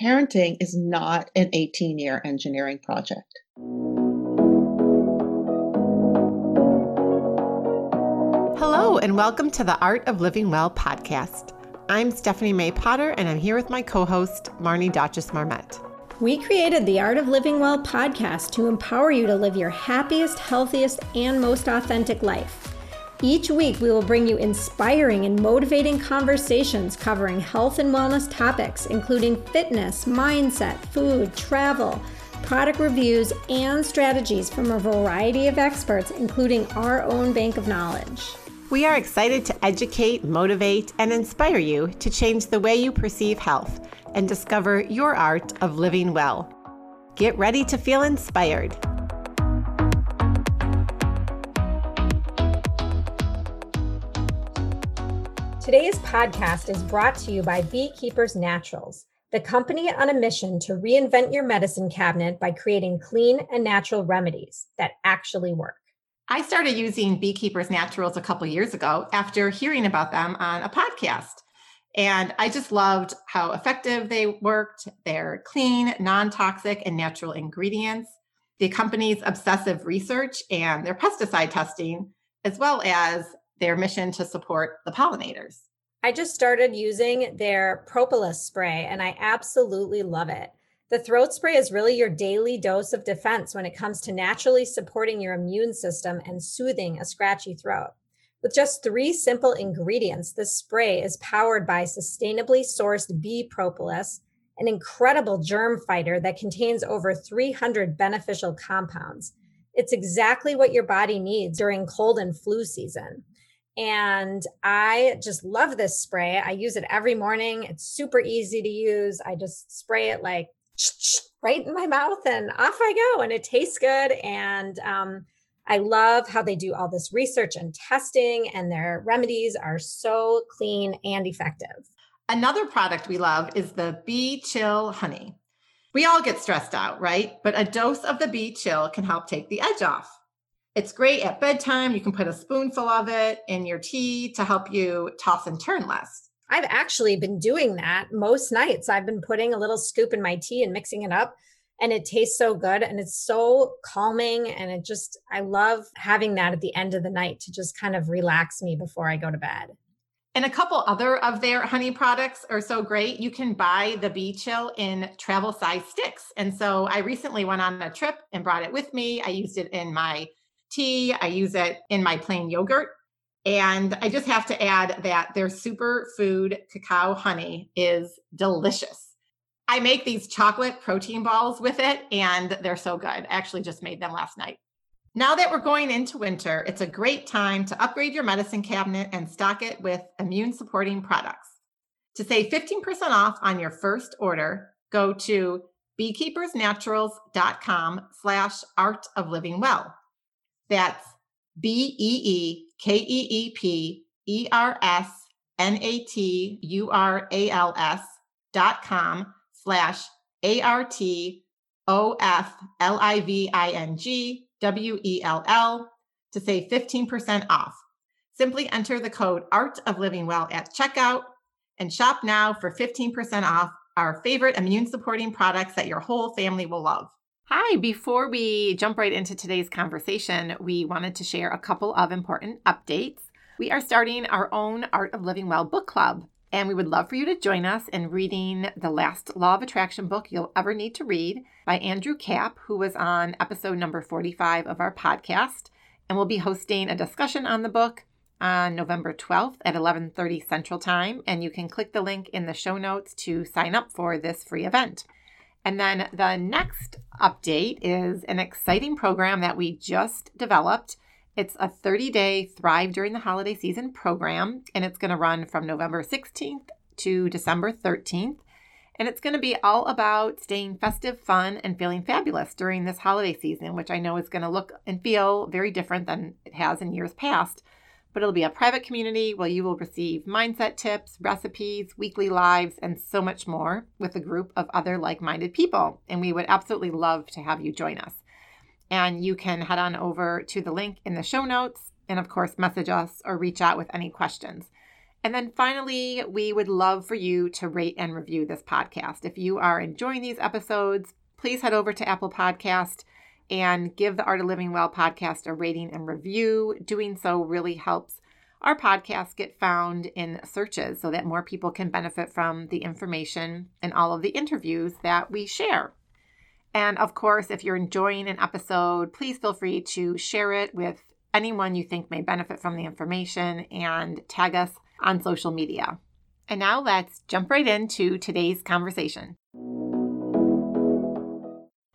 parenting is not an 18 year engineering project. Hello, and welcome to the Art of Living Well podcast. I'm Stephanie May Potter, and I'm here with my co host, Marnie Dotches Marmette. We created the Art of Living Well podcast to empower you to live your happiest, healthiest, and most authentic life. Each week, we will bring you inspiring and motivating conversations covering health and wellness topics, including fitness, mindset, food, travel, product reviews, and strategies from a variety of experts, including our own bank of knowledge. We are excited to educate, motivate, and inspire you to change the way you perceive health and discover your art of living well. Get ready to feel inspired. Today's podcast is brought to you by Beekeepers Naturals, the company on a mission to reinvent your medicine cabinet by creating clean and natural remedies that actually work. I started using Beekeepers Naturals a couple years ago after hearing about them on a podcast. And I just loved how effective they worked. They're clean, non toxic, and natural ingredients. The company's obsessive research and their pesticide testing, as well as their mission to support the pollinators. I just started using their propolis spray and I absolutely love it. The throat spray is really your daily dose of defense when it comes to naturally supporting your immune system and soothing a scratchy throat. With just three simple ingredients, this spray is powered by sustainably sourced bee propolis, an incredible germ fighter that contains over 300 beneficial compounds. It's exactly what your body needs during cold and flu season. And I just love this spray. I use it every morning. It's super easy to use. I just spray it like right in my mouth and off I go. And it tastes good. And um, I love how they do all this research and testing, and their remedies are so clean and effective. Another product we love is the Bee Chill Honey. We all get stressed out, right? But a dose of the Bee Chill can help take the edge off. It's great at bedtime. You can put a spoonful of it in your tea to help you toss and turn less. I've actually been doing that most nights. I've been putting a little scoop in my tea and mixing it up, and it tastes so good and it's so calming. And it just, I love having that at the end of the night to just kind of relax me before I go to bed. And a couple other of their honey products are so great. You can buy the Bee Chill in travel size sticks. And so I recently went on a trip and brought it with me. I used it in my tea. I use it in my plain yogurt. And I just have to add that their superfood cacao honey is delicious. I make these chocolate protein balls with it, and they're so good. I actually just made them last night. Now that we're going into winter, it's a great time to upgrade your medicine cabinet and stock it with immune supporting products. To save 15% off on your first order, go to beekeepersnaturals.com slash art of living well. That's B E E K E E P E R S N A T U R A L S dot com slash A R T O F L I V I N G W E L L to save 15% off. Simply enter the code Art of Living Well at checkout and shop now for 15% off our favorite immune supporting products that your whole family will love. Hi, before we jump right into today's conversation, we wanted to share a couple of important updates. We are starting our own Art of Living Well book club, and we would love for you to join us in reading the last Law of Attraction book you'll ever need to read by Andrew Kap, who was on episode number 45 of our podcast. And we'll be hosting a discussion on the book on November 12th at 11:30 Central Time, and you can click the link in the show notes to sign up for this free event. And then the next update is an exciting program that we just developed. It's a 30 day Thrive During the Holiday Season program, and it's going to run from November 16th to December 13th. And it's going to be all about staying festive, fun, and feeling fabulous during this holiday season, which I know is going to look and feel very different than it has in years past but it'll be a private community where you will receive mindset tips, recipes, weekly lives, and so much more with a group of other like minded people. And we would absolutely love to have you join us. And you can head on over to the link in the show notes and, of course, message us or reach out with any questions. And then finally, we would love for you to rate and review this podcast. If you are enjoying these episodes, please head over to Apple Podcast and give the Art of Living Well podcast a rating and review. Doing so really helps our podcast get found in searches so that more people can benefit from the information and all of the interviews that we share. And of course, if you're enjoying an episode, please feel free to share it with anyone you think may benefit from the information and tag us on social media. And now let's jump right into today's conversation.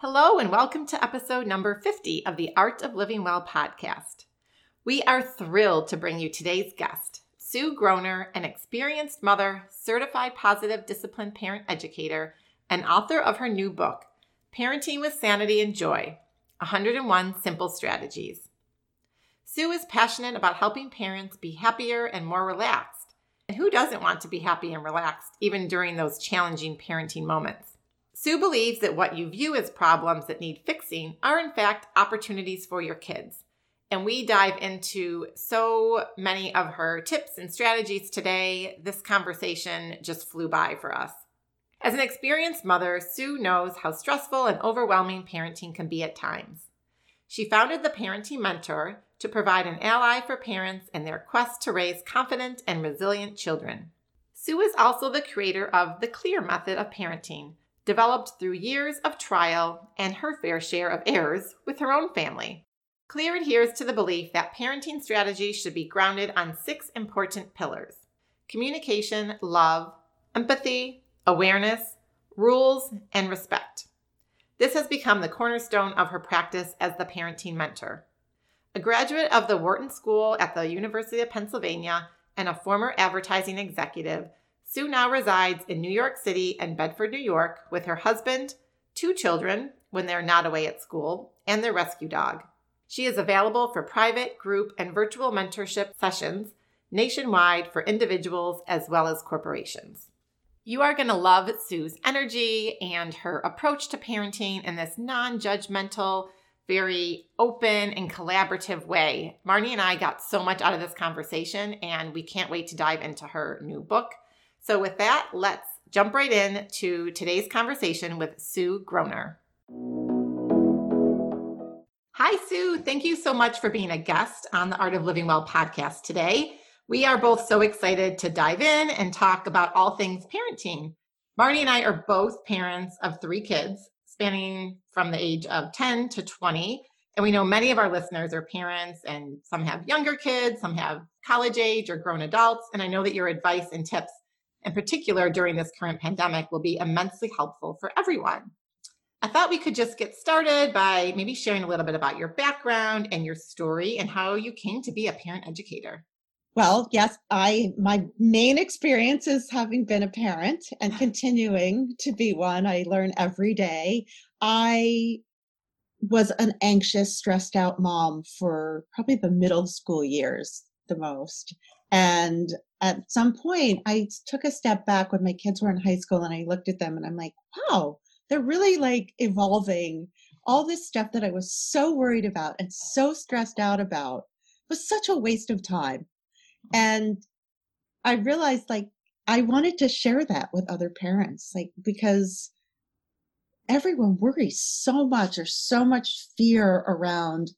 Hello, and welcome to episode number 50 of the Art of Living Well podcast. We are thrilled to bring you today's guest, Sue Groner, an experienced mother, certified positive discipline parent educator, and author of her new book, Parenting with Sanity and Joy 101 Simple Strategies. Sue is passionate about helping parents be happier and more relaxed. And who doesn't want to be happy and relaxed, even during those challenging parenting moments? Sue believes that what you view as problems that need fixing are, in fact, opportunities for your kids. And we dive into so many of her tips and strategies today. This conversation just flew by for us. As an experienced mother, Sue knows how stressful and overwhelming parenting can be at times. She founded the Parenting Mentor to provide an ally for parents in their quest to raise confident and resilient children. Sue is also the creator of the CLEARR Method of Parenting, developed through years of trial and her fair share of errors with her own family. CLEARR adheres to the belief that parenting strategies should be grounded on six important pillars communication, love, empathy, awareness, rules, and respect. This has become the cornerstone of her practice as the parenting mentor. A graduate of the Wharton School at the University of Pennsylvania and a former advertising executive, Sue now resides in New York City and Bedford, New York, with her husband, two children when they're not away at school, and their rescue dog. She is available for private, group, and virtual mentorship sessions nationwide for individuals as well as corporations. You are going to love Sue's energy and her approach to parenting in this non judgmental, very open and collaborative way. Marnie and I got so much out of this conversation, and we can't wait to dive into her new book. So, with that, let's jump right in to today's conversation with Sue Groner. Hi, Sue. Thank you so much for being a guest on the Art of Living Well podcast today. We are both so excited to dive in and talk about all things parenting. Marnie and I are both parents of three kids, spanning from the age of 10 to 20. And we know many of our listeners are parents, and some have younger kids, some have college age or grown adults. And I know that your advice and tips in particular during this current pandemic will be immensely helpful for everyone. I thought we could just get started by maybe sharing a little bit about your background and your story and how you came to be a parent educator. Well, yes, I my main experience is having been a parent and continuing to be one. I learn every day. I was an anxious, stressed out mom for probably the middle school years the most. And at some point, I took a step back when my kids were in high school and I looked at them and I'm like, wow, they're really like evolving. All this stuff that I was so worried about and so stressed out about was such a waste of time. And I realized like I wanted to share that with other parents, like because everyone worries so much. There's so much fear around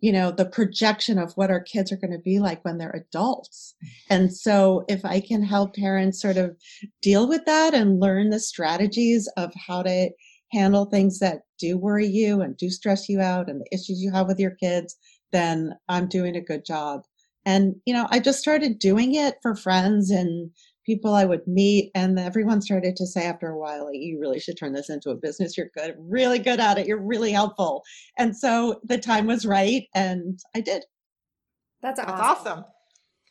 you know the projection of what our kids are going to be like when they're adults. And so if i can help parents sort of deal with that and learn the strategies of how to handle things that do worry you and do stress you out and the issues you have with your kids then i'm doing a good job. And you know i just started doing it for friends and people I would meet, and everyone started to say after a while, like, you really should turn this into a business. You're good, really good at it. You're really helpful. And so the time was right, and I did. That's awesome. That's awesome.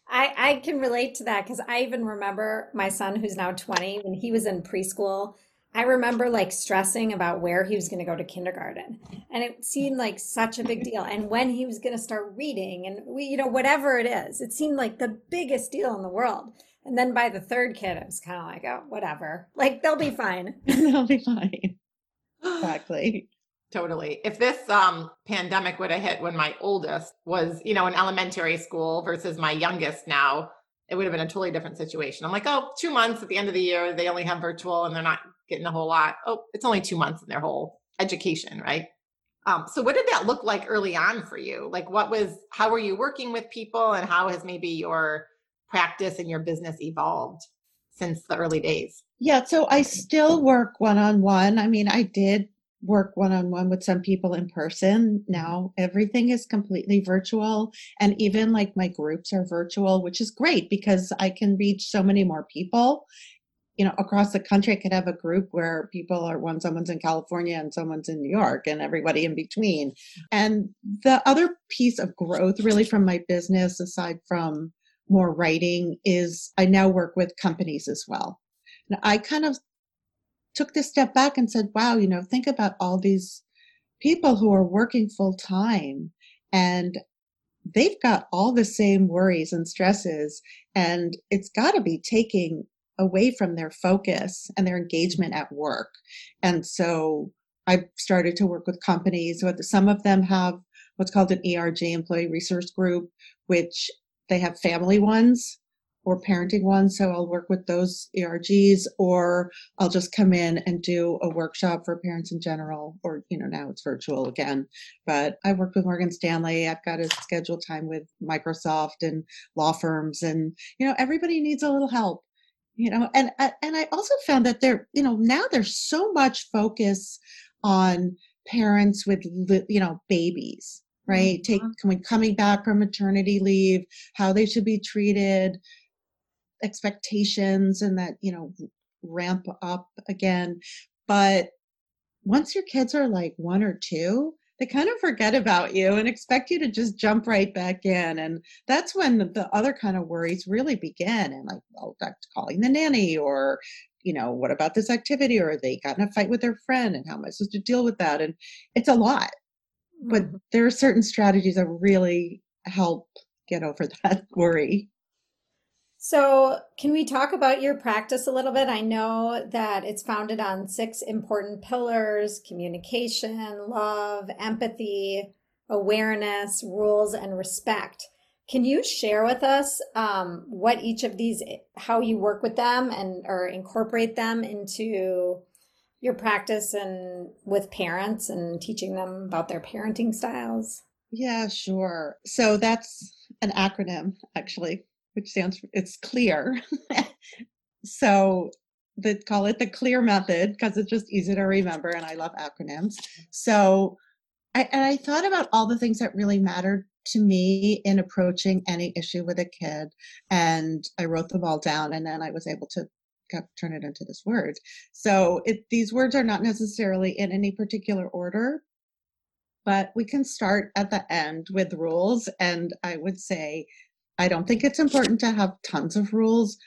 I, I can relate to that because I even remember my son, who's now 20, when he was in preschool. I remember like stressing about where he was going to go to kindergarten. And it seemed like such a big deal. And when he was going to start reading and we, you know, whatever it is, it seemed like the biggest deal in the world. And then by the third kid, it was kind of like, oh, whatever. Like they'll be fine. they'll be fine. Exactly. Totally. If this um, pandemic would have hit when my oldest was, you know, in elementary school versus my youngest now, it would have been a totally different situation. I'm like, oh, two months at the end of the year, they only have virtual and they're not getting a whole lot. Oh, it's only two months in their whole education, right? Um, so what did that look like early on for you? Like what was how were you working with people and how has maybe your practice and your business evolved since the early days? Yeah, so I still work one on one. I mean, I did work one on one with some people in person. Now everything is completely virtual. And even like my groups are virtual, which is great because I can reach so many more people. You know, across the country, I could have a group where people are one, someone's in California and someone's in New York and everybody in between. And the other piece of growth, really, from my business, aside from more writing, is I now work with companies as well. And I kind of took this step back and said, wow, you know, think about all these people who are working full time and they've got all the same worries and stresses and it's got to be taking away from their focus and their engagement at work. And so I've started to work with companies. Some of them have what's called an ERG, Employee Resource Group, which they have family ones or parenting ones. So I'll work with those ERGs or I'll just come in and do a workshop for parents in general, or, you know, now it's virtual again. But I worked with Morgan Stanley. I've got a schedule time with Microsoft and law firms and, you know, everybody needs a little help. You know, and uh, and I also found that there, you know, now there's so much focus on parents with, you know, babies right? Take mm-hmm. coming back from maternity leave, how they should be treated, expectations and that, you know, ramp up again. But once your kids are like one or two, they kind of forget about you and expect you to just jump right back in. And that's when the other kind of worries really begin. And like, well, that's calling the nanny or, you know, what about this activity? Or they got in a fight with their friend and how am I supposed to deal with that? And it's a lot. But mm-hmm. there are certain strategies that really help get over that worry. So, can we talk about your practice a little bit? I know that it's founded on six important pillars communication, love, empathy, awareness, rules, and respect. Can you share with us um, what each of these, how you work with them and or incorporate them into your practice and with parents and teaching them about their parenting styles? Yeah, sure. So that's an acronym, actually which stands for it's clear. so they call it the CLEARR method because it's just easy to remember and I love acronyms. So I, and I thought about all the things that really mattered to me in approaching any issue with a kid and I wrote them all down and then I was able to turn it into this word. So it, these words are not necessarily in any particular order, but we can start at the end with rules. And I would say I don't think it's important to have tons of rules,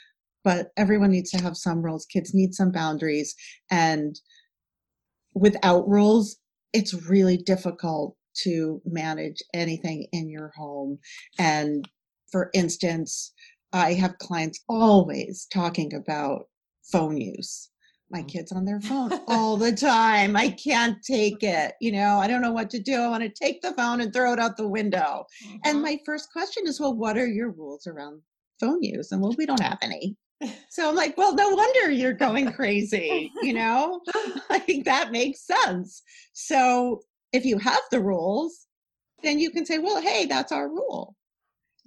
but everyone needs to have some rules. Kids need some boundaries. And without rules, it's really difficult to manage anything in your home. And for instance, I have clients always talking about phone use my mm. kids on their phone all the time. I can't take it. You know, I don't know what to do. I want to take the phone and throw it out the window. Mm-hmm. And my first question is, well, what are your rules around phone use? And well, we don't have any. So I'm like, well, no wonder you're going crazy, you know? I think that makes sense. So if you have the rules, then you can say, well, hey, that's our rule.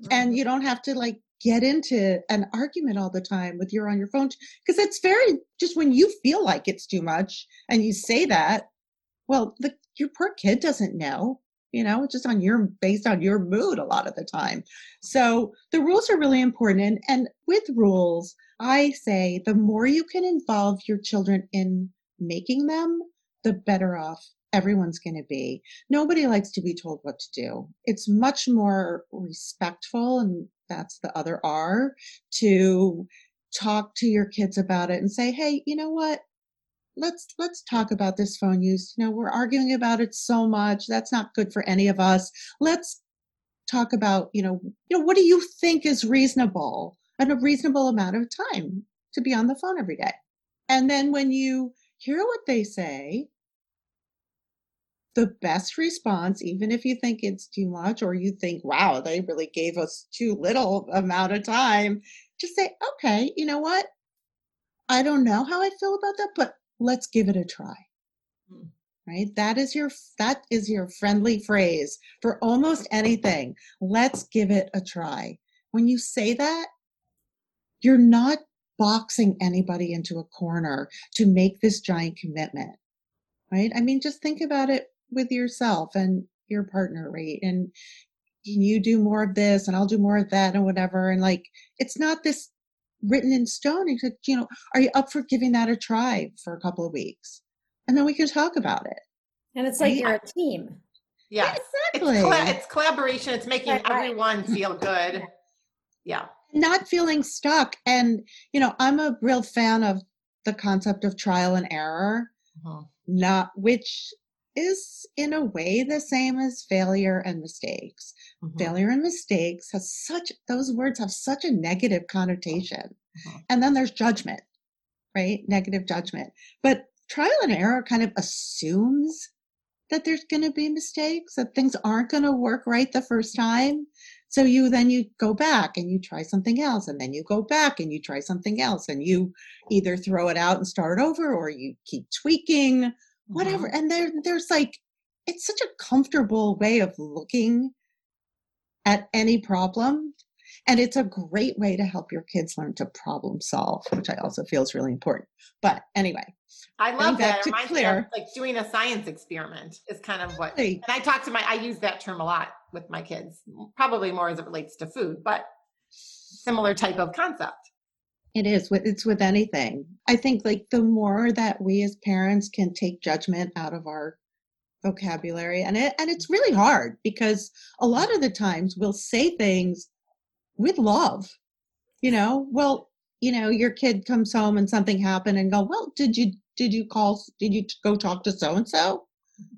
And you don't have to like get into an argument all the time with you're on your phone because it's very just when you feel like it's too much and you say that well the your poor kid doesn't know you know it's just on your based on your mood a lot of the time. So the rules are really important and, and with rules i say the more you can involve your children in making them the better off everyone's going to be. Nobody likes to be told what to do. It's much more respectful, and that's the other R, to talk to your kids about it and say, hey, you know what? Let's let's talk about this phone use. You know, we're arguing about it so much. That's not good for any of us. Let's talk about, you know, you know, what do you think is reasonable and a reasonable amount of time to be on the phone every day? And then when you hear what they say, the best response, even if you think it's too much or you think, wow, they really gave us too little amount of time, just say, okay, you know what? I don't know how I feel about that, but let's give it a try. Hmm. Right? That is your that is your friendly phrase for almost anything. Let's give it a try. When you say that, you're not boxing anybody into a corner to make this giant commitment. Right? I mean, just think about it with yourself and your partner, right? And can you do more of this and I'll do more of that and whatever. And like, it's not this written in stone. You said, you know, are you up for giving that a try for a couple of weeks? And then we can talk about it. And it's like right? you're a team. Yes, yeah, exactly. It's, it's, collaboration. It's making right, everyone feel good. Yeah. Not feeling stuck. And, you know, I'm a real fan of the concept of trial and error, uh-huh. not which is in a way the same as failure and mistakes. Mm-hmm. Failure and mistakes has such, those words have such a negative connotation. Mm-hmm. And then there's judgment, right? Negative judgment. But trial and error kind of assumes that there's going to be mistakes, that things aren't going to work right the first time. So you then you go back and you try something else, and then you go back and you try something else, and you either throw it out and start over, or you keep tweaking, whatever. Mm-hmm. And there, there's like, it's such a comfortable way of looking at any problem. And it's a great way to help your kids learn to problem solve, which I also feel is really important. But anyway, I love that. It reminds me of like doing a science experiment is kind of what, and I talk to my, I use that term a lot with my kids, probably more as it relates to food, but similar type of concept. It is with it's with anything. I think like the more that we as parents can take judgment out of our vocabulary and it and it's really hard because a lot of the times we'll say things with love. You know, well, you know, your kid comes home and something happened and go, "Well, did you did you call did you go talk to so and so?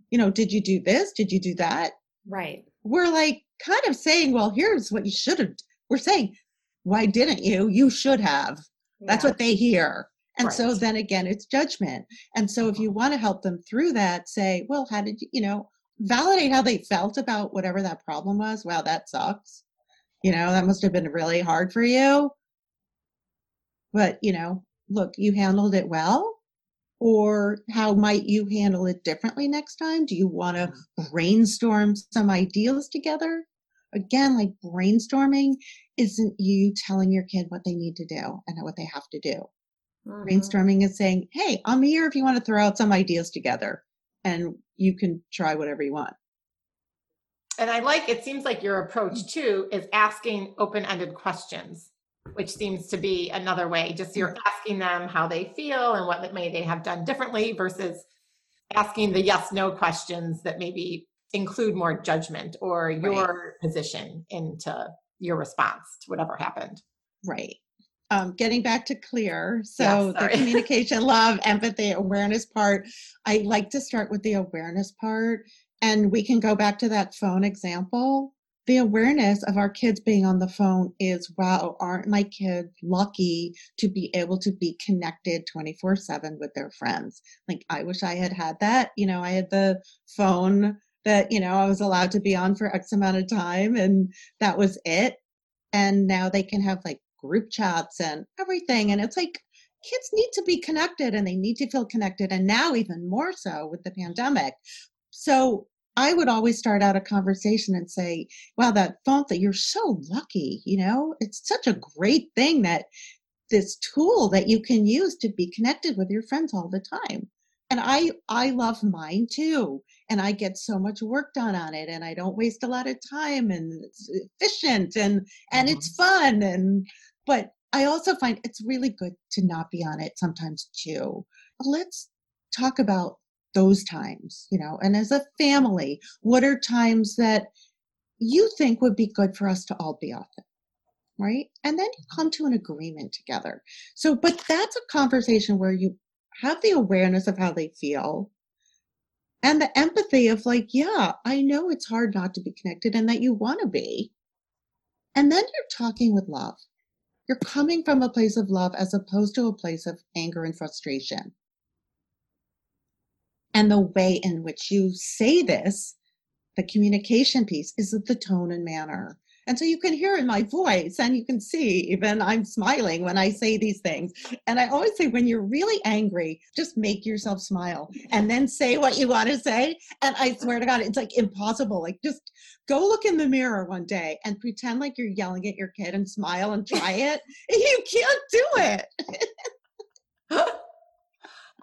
You know, did you do this? Did you do that?" Right. We're like kind of saying, "Well, here's what you should have." We're saying, why didn't you? You should have. That's what they hear. And right. so then again, it's judgment. And so if you uh-huh. want to help them through that, say, well, how did you, you know, validate how they felt about whatever that problem was. Wow, that sucks. You know, that must have been really hard for you. But, you know, look, you handled it well. Or how might you handle it differently next time? Do you want to mm-hmm. brainstorm some ideas together? Again, like brainstorming isn't you telling your kid what they need to do and what they have to do. Mm-hmm. Brainstorming is saying, Hey, I'm here if you want to throw out some ideas together and you can try whatever you want. And I like it seems like your approach mm. too is asking open ended questions, which seems to be another way. Just you're mm. asking them how they feel and what may they have done differently versus asking the yes no questions that maybe include more judgment or your right. position into your response to whatever happened. Right. Um, getting back to clear. So the communication, love, empathy, awareness part. I like to start with the awareness part. And we can go back to that phone example. The awareness of our kids being on the phone is wow, aren't my kids lucky to be able to be connected 24 7 with their friends? Like, I wish I had had that. You know, I had the phone that you know I was allowed to be on for X amount of time, and that was it. And now they can have like group chats and everything, and it's like kids need to be connected and they need to feel connected, and now even more so with the pandemic. So I would always start out a conversation and say, "Wow, that phone that you're so lucky. You know, it's such a great thing that." this tool that you can use to be connected with your friends all the time and i i love mine too and i get so much work done on it and i don't waste a lot of time and it's efficient and and mm-hmm. it's fun and but i also find it's really good to not be on it sometimes too. Let's talk about those times you know and as a family what are times that you think would be good for us to all be off it right? And then you come to an agreement together. So but that's a conversation where you have the awareness of how they feel and the empathy of like yeah i know it's hard not to be connected and that you want to be. And then you're talking with love. You're coming from a place of love as opposed to a place of anger and frustration. And the way in which you say this, the communication piece, is the tone and manner. And so you can hear in my voice and you can see even I'm smiling when I say these things. And I always say, when you're really angry, just make yourself smile and then say what you want to say. And I swear to God, it's like impossible. Like just go look in the mirror one day and pretend like you're yelling at your kid and smile and try it. you can't do it.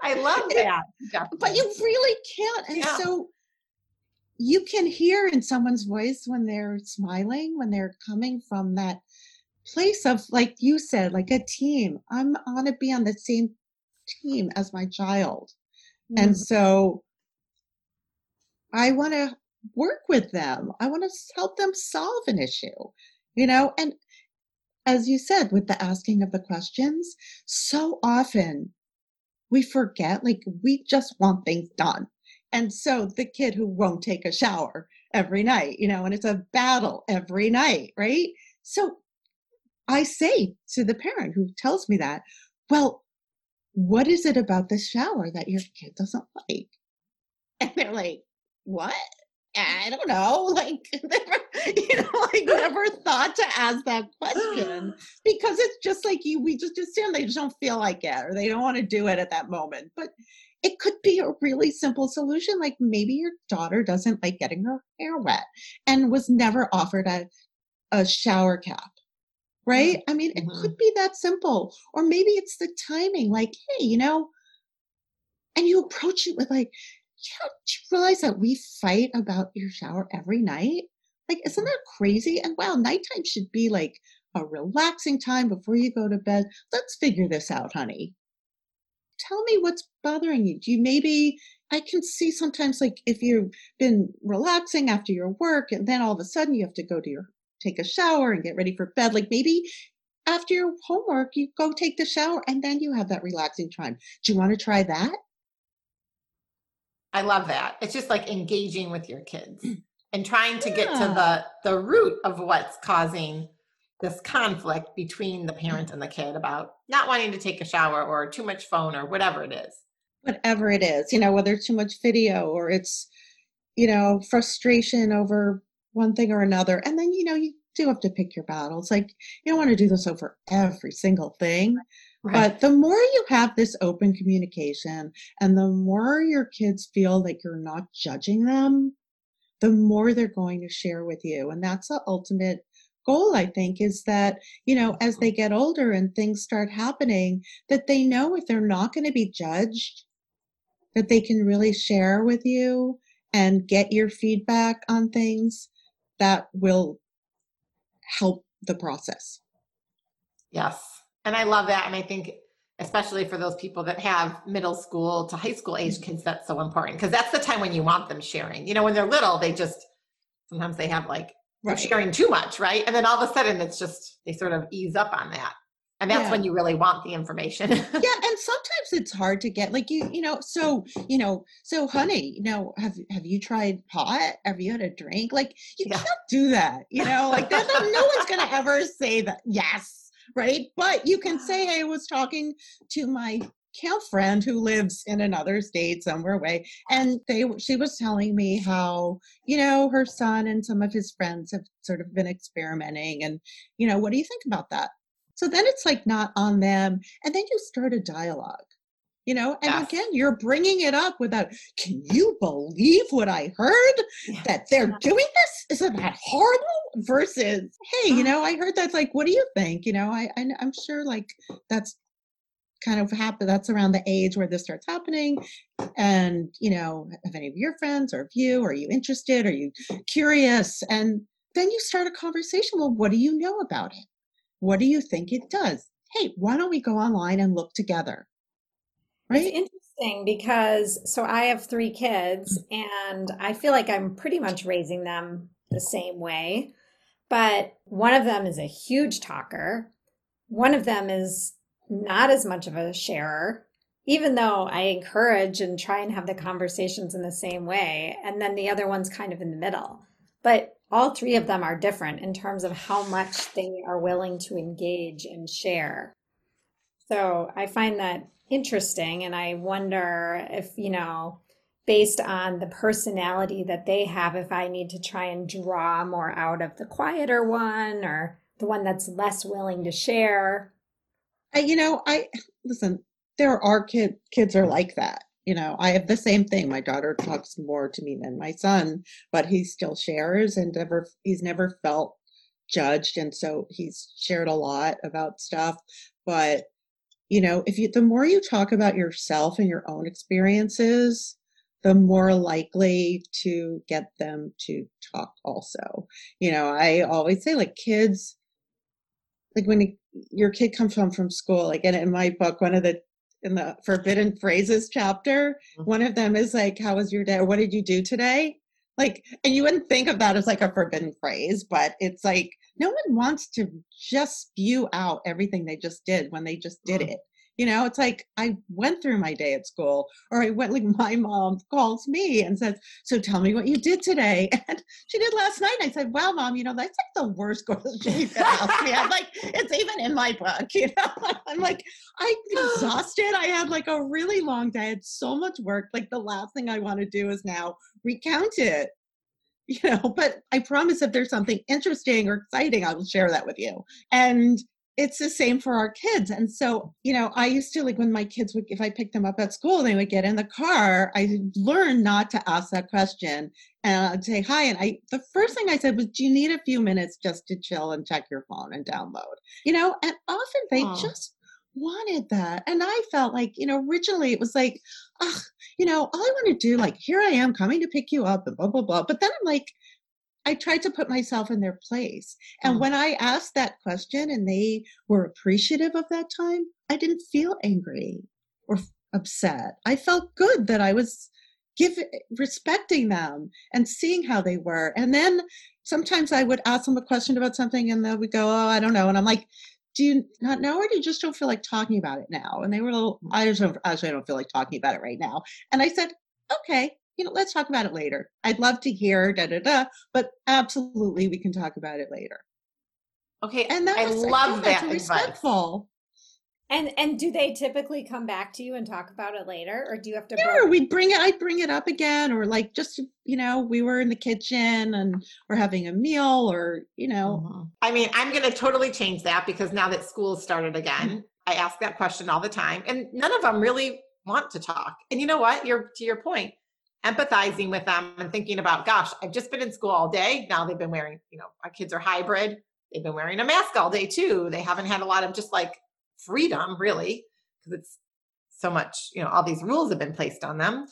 I love that. But you really can't. And yeah. so you can hear in someone's voice when they're smiling, when they're coming from that place of, like you said, like a team. I'm on to be on the same team as my child. Mm-hmm. And so I want to work with them. I want to help them solve an issue, you know, and as you said, with the asking of the questions, so often we forget, like, we just want things done. And so the kid who won't take a shower every night, you know, and it's a battle every night, right? So I say to the parent who tells me that, well, what is it about the shower that your kid doesn't like? And they're like, what? I don't know, like never, you know, like never thought to ask that question because it's just like you, we just assume they just don't feel like it or they don't want to do it at that moment. But it could be a really simple solution. Like maybe your daughter doesn't like getting her hair wet and was never offered a, a shower cap. Right? Mm-hmm. I mean, it mm-hmm. could be that simple. Or maybe it's the timing, like, hey, you know, and you approach it with like, yeah, do you realize that we fight about your shower every night? Like, isn't that crazy? And wow, nighttime should be like a relaxing time before you go to bed. Let's figure this out, honey tell me what's bothering you. Do you maybe, I can see sometimes like if you've been relaxing after your work and then all of a sudden you have to go to your, take a shower and get ready for bed. Like maybe after your homework, you go take the shower and then you have that relaxing time. Do you want to try that? I love that. It's just like engaging with your kids mm. and trying to yeah. get to the the root of what's causing this conflict between the parent and the kid about not wanting to take a shower or too much phone or whatever it is. Whatever it is, you know, whether it's too much video or it's, you know, frustration over one thing or another. And then, you know, you do have to pick your battles. Like, you don't want to do this over every single thing. Right. But the more you have this open communication and the more your kids feel like you're not judging them, the more they're going to share with you. And that's the ultimate goal i think is that you know as they get older and things start happening that they know if they're not going to be judged that they can really share with you and get your feedback on things that will help the process. Yes and i love that and i think especially for those people that have middle school to high school age kids that's so important because that's the time when you want them sharing you know when they're little they just sometimes they have like right. sharing too much, right? And then all of a sudden it's just they sort of ease up on that. And that's yeah. when you really want the information. yeah, and sometimes it's hard to get like you, you know, so, you know, so honey, you know, have have you tried pot? Have you had a drink? Like you yeah. can't do that, you know, like that no one's gonna ever say that yes, right? But you can say, hey, I was talking to my camp friend who lives in another state somewhere away and they she was telling me how you know her son and some of his friends have sort of been experimenting and you know what do you think about that? So then it's like not on them and then you start a dialogue you know and yes. again you're bringing it up without can you believe what i heard? Yeah. that they're doing this? Isn't that horrible? Versus hey you mm-hmm. know i heard that's like what do you think? You know i, I i'm sure like that's kind of happen that's around the age where this starts happening. And you know have any of your friends or of you are you interested? Are you curious? And then you start a conversation well what do you know about it? What do you think it does? Hey why don't we go online and look together? Right? it's interesting because so i have three kids mm. and i feel like i'm pretty much raising them the same way but one of them is a huge talker. One of them is not as much of a sharer, even though I encourage and try and have the conversations in the same way. And then the other one's kind of in the middle. But all three of them are different in terms of how much they are willing to engage and share. So I find that interesting. And I wonder if, you know, based on the personality that they have if I need to try and draw more out of the quieter one or the one that's less willing to share. I, you know, I listen, there are kid kids are like that. You know, I have the same thing. My daughter talks more to me than my son, but he still shares and never he's never felt judged and so he's shared a lot about stuff, but you know, if you the more you talk about yourself and your own experiences, the more likely to get them to talk also. You know, I always say like kids like when your kid comes home from school, like in, in my book, one of the in the forbidden phrases chapter, mm-hmm. one of them is like, How was your day? Or what did you do today? Like, and you wouldn't think of that as like a forbidden phrase, but it's like no one wants to just spew out everything they just did when they just did mm-hmm. it. You know, it's like I went through my day at school, or I went like my mom calls me and says, So tell me what you did today. And she did last night. And I said, Wow, mom, you know, that's like the worst question you could ask me. I'm like, it's even in my book, you know. I'm like, I'm exhausted. I had like a really long day. I had so much work. Like the last thing I want to do is now recount it you know but i promise if there's something interesting or exciting i will share that with you and it's the same for our kids. And so, you know, I used to like when my kids would, if I picked them up at school, they would get in the car. I learned not to ask that question and I'd say hi. And I, the first thing I said was, do you need a few minutes just to chill and check your phone and download? You know, and often they oh. just wanted that. And I felt like, you know, originally it was like, oh, you know, all I want to do, like, here I am coming to pick you up and blah, blah, blah. But then I'm like, I tried to put myself in their place. And mm. when I asked that question and they were appreciative of that time, I didn't feel angry or upset. I felt good that I was giving respecting them and seeing how they were. And then sometimes I would ask them a question about something and they would go, "Oh, I don't know." And I'm like, "Do you not know, or do you just don't feel like talking about it now?" And they were a little, "I just don't, actually I don't feel like talking about it right now." And I said, "Okay." You know, let's talk about it later. I'd love to hear da da da, but absolutely we can talk about it later. Okay, and that I was, love I that respectful. And and do they typically come back to you and talk about it later, or do you have to? Yeah, we'd bring it. I'd bring it up again, or like just you know, we were in the kitchen and we're having a meal, or you know. Mm-hmm. I mean, I'm going to totally change that because now that school started again, mm-hmm. I ask that question all the time, and none of them really want to talk. And you know what? You're to your point empathizing with them and thinking about, gosh, I've just been in school all day. Now they've been wearing, you know, our kids are hybrid. They've been wearing a mask all day too. They haven't had a lot of just like freedom really, because it's so much, you know, all these rules have been placed on them.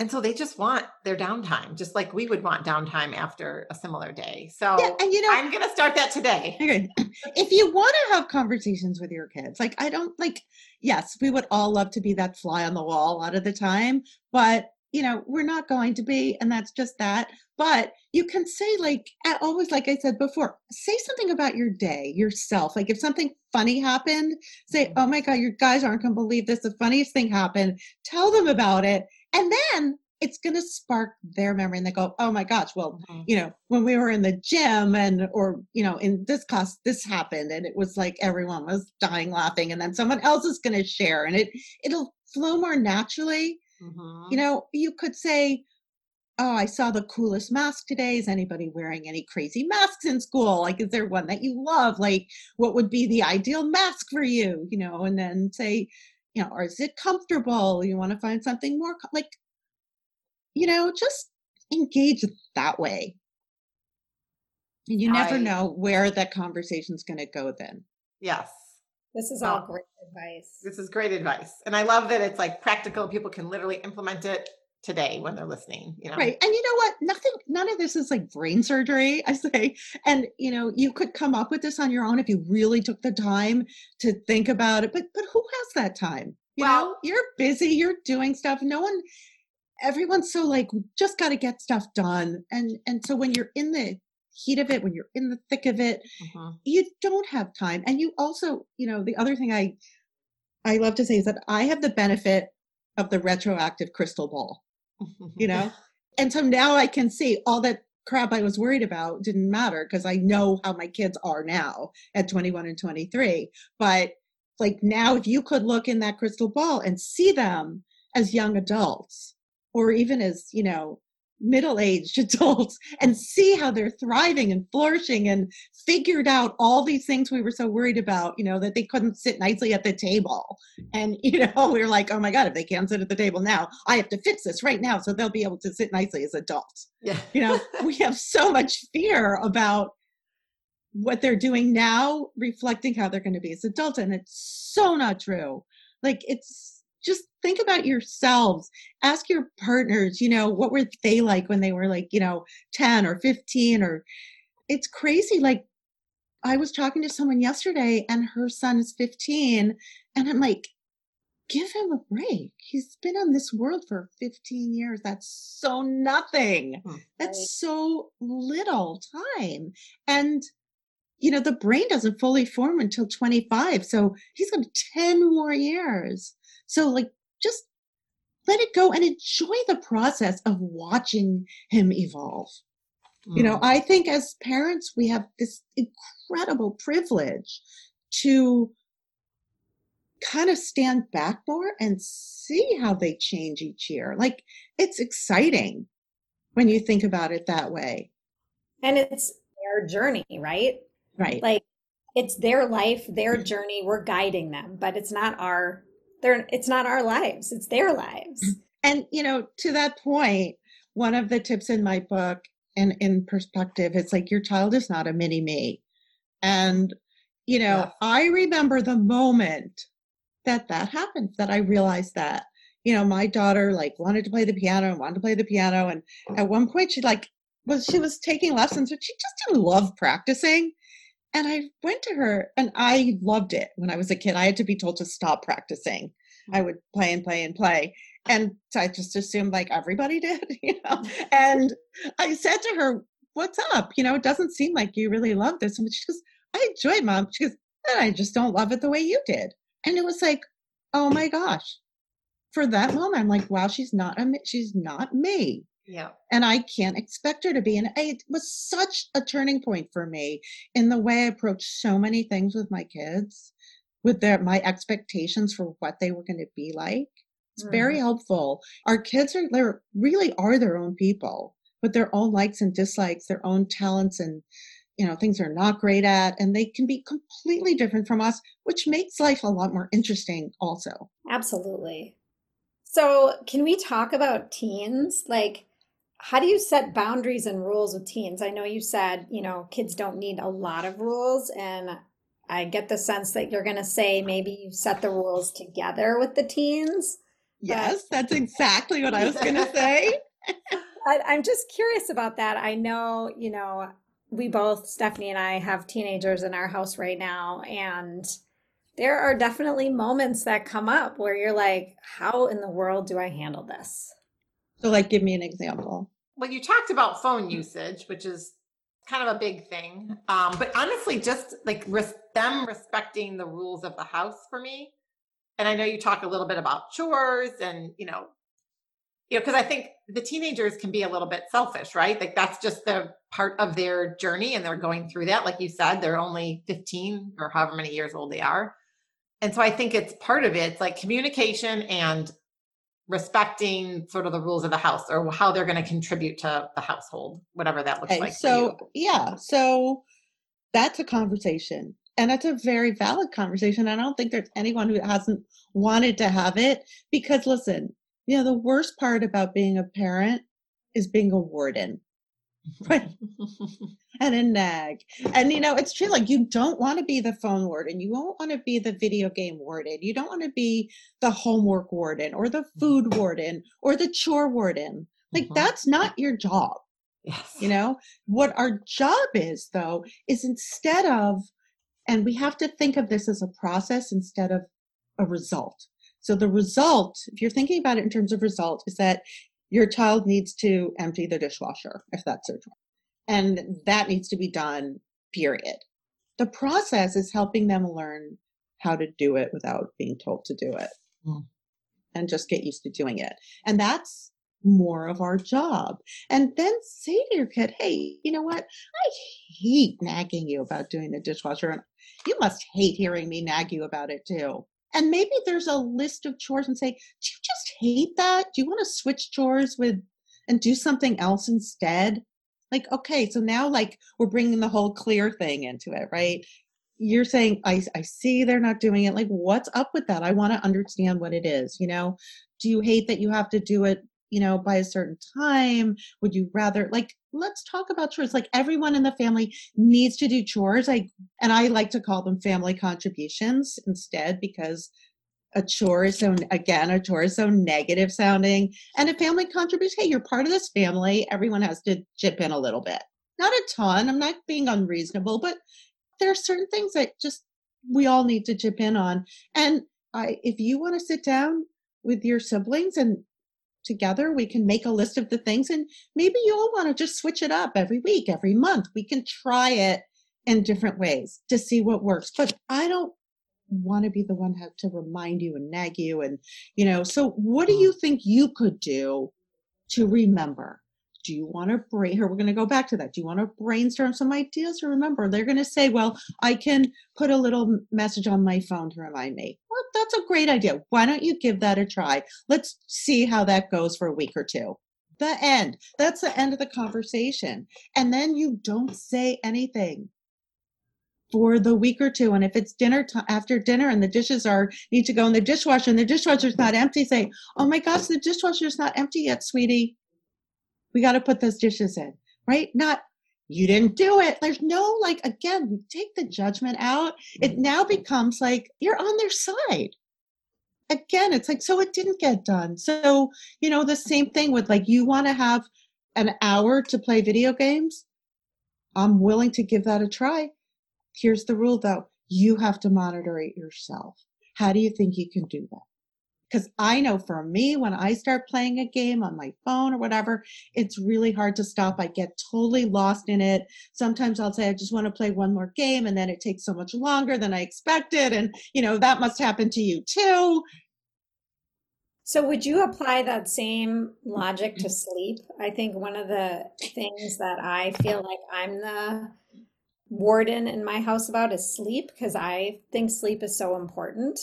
And so they just want their downtime, just like we would want downtime after a similar day. So yeah, and you know, I'm going to start that today. Okay. If you want to have conversations with your kids, like I don't like, yes, we would all love to be that fly on the wall a lot of the time, but you know, we're not going to be, and that's just that. But you can say, like, always, like I said before, say something about your day, yourself. Like, if something funny happened, say, mm-hmm. oh my God, your guys aren't going to believe this. The funniest thing happened. Tell them about it. And then it's going to spark their memory and they go, oh my gosh, well, mm-hmm. you know, when we were in the gym and, or, you know, in this class, this happened and it was like everyone was dying laughing and then someone else is going to share and it, it'll flow more naturally Mm-hmm. You know, you could say, Oh, I saw the coolest mask today. Is anybody wearing any crazy masks in school? Like, is there one that you love? Like, what would be the ideal mask for you? You know, and then say, you know, or is it comfortable? You want to find something more like, you know, just engage that way. And you never I, know where that conversation's going to go then. Yes. This is all great advice. This is great advice. And I love that it's like practical. People can literally implement it today when they're listening, you know. Right. And you know what? Nothing none of this is like brain surgery, I say. And you know, you could come up with this on your own if you really took the time to think about it. But but who has that time? You well, know, you're busy, you're doing stuff. No one everyone's so like just got to get stuff done. And and so when you're in the heat of it, when you're in the thick of it, uh-huh. you don't have time. And you also, you know, the other thing I I love to say is that I have the benefit of the retroactive crystal ball. you know? And so now I can see all that crap I was worried about didn't matter because I know how my kids are now at 21 and 23. But like now, if you could look in that crystal ball and see them as young adults, or even as, you know, middle-aged adults and see how they're thriving and flourishing and figured out all these things we were so worried about you know that they couldn't sit nicely at the table. And you know we are like oh my god if they can't sit at the table now i have to fix this right now so they'll be able to sit nicely as adults. Yeah. you know we have so much fear about what they're doing now reflecting how they're going to be as adults and it's so not true. Like it's just think about yourselves. Ask your partners you know what were they like when they were like you know 10 or 15 or it's crazy like i was talking to someone yesterday and her son is 15 and i'm like give him a break. He's been on this world for 15 years. That's so nothing. Hmm. that's Right. so little time. And you know the brain doesn't fully form until 25 so he's got 10 more years so like just let it go and enjoy the process of watching him evolve you know Mm. i think as parents we have this incredible privilege to kind of stand back more and see how they change each year like it's exciting when you think about it that way And it's their journey, right? right Like it's their life, their journey. We're guiding them, but it's not our they're it's not our lives. It's their lives. Mm-hmm. And you know, to that point, one of the tips in my book and in perspective, it's like your child is not a mini me. And you know, Yes. I remember the moment that that happened that I realized that you know, my daughter like wanted to play the piano and wanted to play the piano and mm. at one point she like was she was taking lessons but she just didn't love practicing. And I went to her and I loved it when I was a kid. I had to be told to stop practicing. I would play and play and play and so I just assumed like everybody did, you know. And I said to her, "What's up? You know, it doesn't seem like you really love this." And she goes, "I enjoy it, mom." She goes, "And I just don't love it the way you did." And it was like, "Oh my gosh!" For that moment, I'm like, "Wow, she's not a, she's not me." Yeah. and I can't expect her to be. And it was such a turning point for me in the way I approach so many things with my kids, with their my expectations for what they were going to be like. It's very mm. helpful. Our kids are they really are their own people with their own likes and dislikes, their own talents and you know things they're not great at, and they can be completely different from us, which makes life a lot more interesting. Also, Absolutely. So, can we talk about teens? Like, how do you set boundaries and rules with teens? I know you said, you know, kids don't need a lot of rules, and I get the sense that you're going to say maybe you set the rules together with the teens. yes, that's exactly what I was going to say. I, I'm just curious about that. I know, you know, we both, Stephanie and I, have teenagers in our house right now, and there are definitely moments that come up where you're like, how in the world do I handle this? So, like, give me an example. Well, you talked about phone usage, which is kind of a big thing. Um, but honestly, just like res- them respecting the rules of the house for me. And I know you talk a little bit about chores and, you know, you know, because I think the teenagers can be a little bit selfish, right? Like that's just the part of their journey and they're going through that. Like you said, they're only 15 or however many years old they are. And so I think it's part of it. It's like communication and respecting sort of the rules of the house or how they're going to contribute to the household, whatever that looks Okay, like. so yeah, so that's a conversation, and it's a very valid conversation. I don't think there's anyone who hasn't wanted to have it because listen, you know, the worst part about being a parent is being a warden right. and a nag. And you know, it's true. Like you don't want to be the phone warden. You won't want to be the video game warden. You don't want to be the homework warden or the food warden or the chore warden. Like Mhm. that's not your job. yes. You know, what our job is though is instead of, and we have to think of this as a process instead of a result. So the result, if you're thinking about it in terms of result, is that your child needs to empty the dishwasher if that's their job. And that needs to be done, period. The process is helping them learn how to do it without being told to do it Mm. and just get used to doing it. And that's more of our job. And then say to your kid, hey, you know what? I hate nagging you about doing the dishwasher. And you must hate hearing me nag you about it too. And maybe there's a list of chores and say, do you just hate that? Do you want to switch chores with and do something else instead? Like, okay, so now like we're bringing the whole CLEARR thing into it, right? You're saying, I, I see they're not doing it. Like, what's up with that? I want to understand what it is. You know, do you hate that you have to do it you know, by a certain time? Would you rather like let's talk about chores. Like everyone in the family needs to do chores. I and I like to call them family contributions instead because a chore is so again a chore is so negative sounding. And a family contribution hey you're part of this family. Everyone has to chip in a little bit. Not a ton. I'm not being unreasonable but there are certain things that just we all need to chip in on. And I, if you want to sit down with your siblings and together we can make a list of the things and maybe you all want to just switch it up every week every month. We can try it in different ways to see what works. But i don't want to be the one have to remind you and nag you and you know so what do you mm. think you could do to remember? Do you want to brain here we're going to go back to that. Do you want to brainstorm some ideas to remember? They're going to say well i can put a little message on my phone to remind me. Well that's a great idea. Why don't you give that a try? Let's see how that goes for a week or two. The end. That's the end of the conversation. And then you don't say anything for the week or two. And if it's dinner time after dinner and the dishes are need to go in the dishwasher and the dishwasher's not empty, say, "Oh my gosh, the dishwasher's not empty yet, sweetie. We got to put those dishes in." Right? Not you didn't do it. There's no like again, we take the judgment out. It mm-hmm. now becomes like you're on their side. Again, it's like so it didn't get done. So, you know, the same thing with like you want to have an hour to play video games. I'm willing to give that a try Here's the rule though you have to monitor it yourself. How do you think you can do that? Because I know for me, when I start playing a game on my phone or whatever, it's really hard to stop. I get totally lost in it. Sometimes I'll say, I just want to play one more game, and then it takes so much longer than I expected. And, you know, that must happen to you too. So, would you apply that same logic to mm-hmm. sleep? I think one of the things that I feel like I'm the warden in my house about is sleep because I think sleep is so important.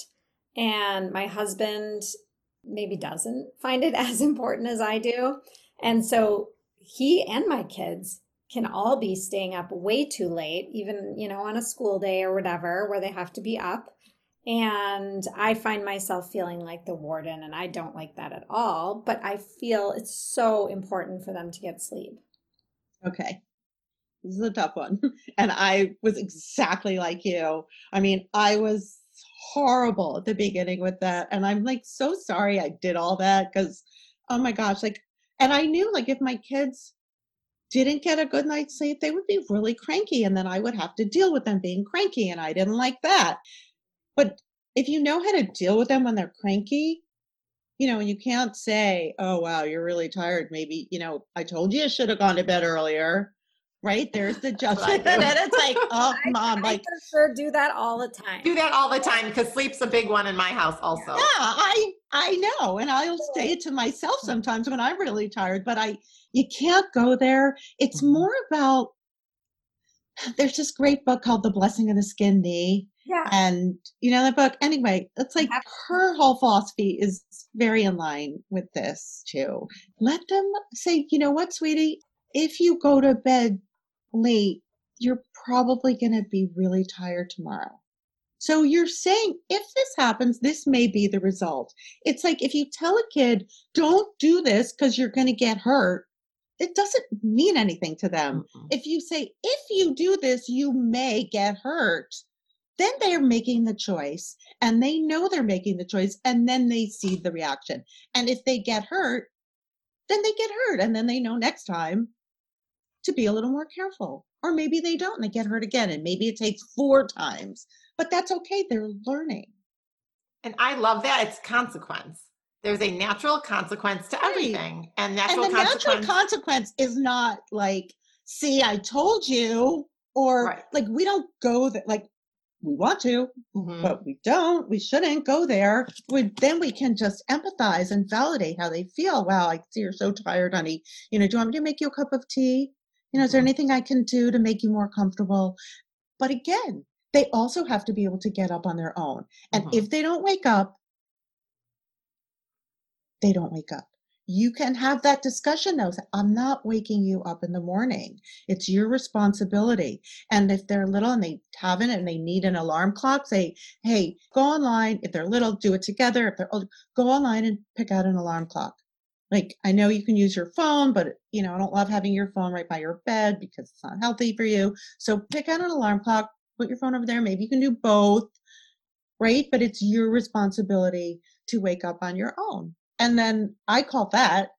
And my husband maybe doesn't find it as important as I do. And so he and my kids can all be staying up way too late, even, you know, on a school day or whatever, where they have to be up. And I find myself feeling like the warden, and I don't like that at all. But I feel it's so important for them to get sleep. Okay. This is a tough one. And I was exactly like you. I mean, I was horrible at the beginning with that. And I'm like so sorry I did all that because, oh my gosh, like, and I knew like if my kids didn't get a good night's sleep, they would be really cranky. And then I would have to deal with them being cranky. And I didn't like that. But if you know how to deal with them when they're cranky, you know, and you can't say, oh, wow, you're really tired. Maybe, you know, I told you I should have gone to bed earlier right? There's the judgment. and it's like, oh, mom, I, like, sure do that all the time. Do that all the time because sleep's a big one in my house, also. Yeah, I I know, and I'll say it to myself sometimes when I'm really tired. But I, you can't go there. It's mm-hmm. more about. There's this great book called The Blessing of the Skinned Knee. Yeah. And you know that book. Anyway, it's like her whole philosophy is very in line with this too. Let them say, you know what, sweetie, if you go to bed late, you're probably going to be really tired tomorrow. So you're saying if this happens, this may be the result. It's like if you tell a kid, don't do this because you're going to get hurt, it doesn't mean anything to them. Mm-hmm. If you say, if you do this, you may get hurt, then they're making the choice and they know they're making the choice and then they see the reaction. And if they get hurt, then they get hurt and then they know next time to be a little more careful. Or maybe they don't and they get hurt again. And maybe it takes four times, but that's okay. They're learning. And I love that. It's consequence. There's a natural consequence to everything. And natural and the consequence. natural consequence is not like, see, I told you, or right. like we don't go that like we want to, mm-hmm. but we don't. We shouldn't go there. We, then we can just empathize and validate how they feel. Wow, I see you're so tired, honey. You know, do you want me to make you a cup of tea? You know, is there mm-hmm. anything I can do to make you more comfortable? But again, they also have to be able to get up on their own. And mm-hmm. if they don't wake up, they don't wake up. You can have that discussion though. I'm not waking you up in the morning. It's your responsibility. And if they're little and they haven't and they need an alarm clock, say, hey, go online. If they're little, do it together. If they're old, go online and pick out an alarm clock. Like I know you can use your phone, but you know, I don't love having your phone right by your bed because it's not healthy for you. So pick out an alarm clock, put your phone over there. Maybe you can do both, right? But it's your responsibility to wake up on your own. And then I call that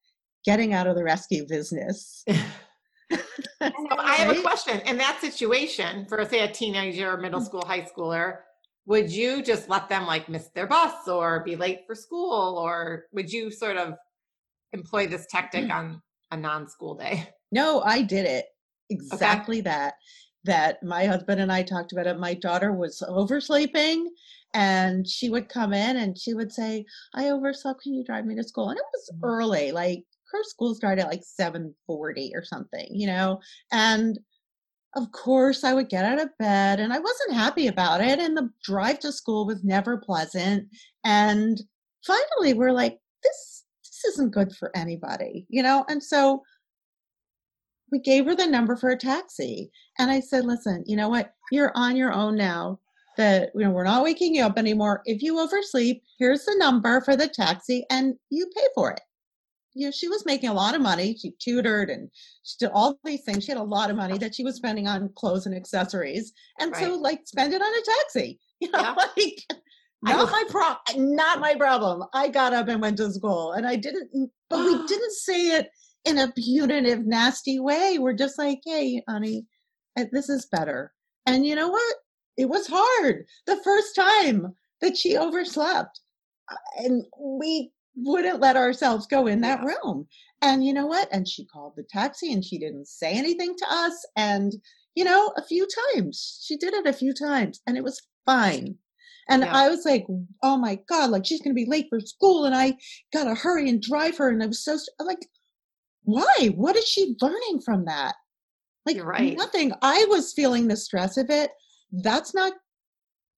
getting out of the rescue business. so I have a question. In that situation, for say a teenager, middle mm. school, high schooler, would you just let them like miss their bus or be late for school? Or would you sort of employ this tactic mm. on a non-school day? No, I did it. Exactly okay. that. That my husband and I talked about it. My daughter was oversleeping and she would come in and she would say, I overslept. Can you drive me to school? And it was mm. early, like her school started at like 740 or something, you know? And of course I would get out of bed and I wasn't happy about it. And the drive to school was never pleasant. And finally we're like, this this isn't good for anybody, you know? And so we gave her the number for a taxi. And I said, listen, you know what? You're on your own now. That you know, we're not waking you up anymore. If you oversleep, here's the number for the taxi and you pay for it. You know, she was making a lot of money. She tutored and she did all these things. She had a lot of money that she was spending on clothes and accessories. And right. so like spend it on a taxi. You know, yeah. like not my pro not my problem. I got up and went to school and I didn't but we didn't say it in a punitive, nasty way. We're just like, hey, honey, this is better. And you know what? It was hard the first time that she overslept. Uh, and we wouldn't let ourselves go in that yeah. room. And you know what? And she called the taxi and she didn't say anything to us. And, you know, a few times she did it a few times and it was fine. And yeah. I was like, oh my God, like she's going to be late for school and I got to hurry and drive her. And I was so like, why? What is she learning from that? Like right. nothing. I was feeling the stress of it. That's not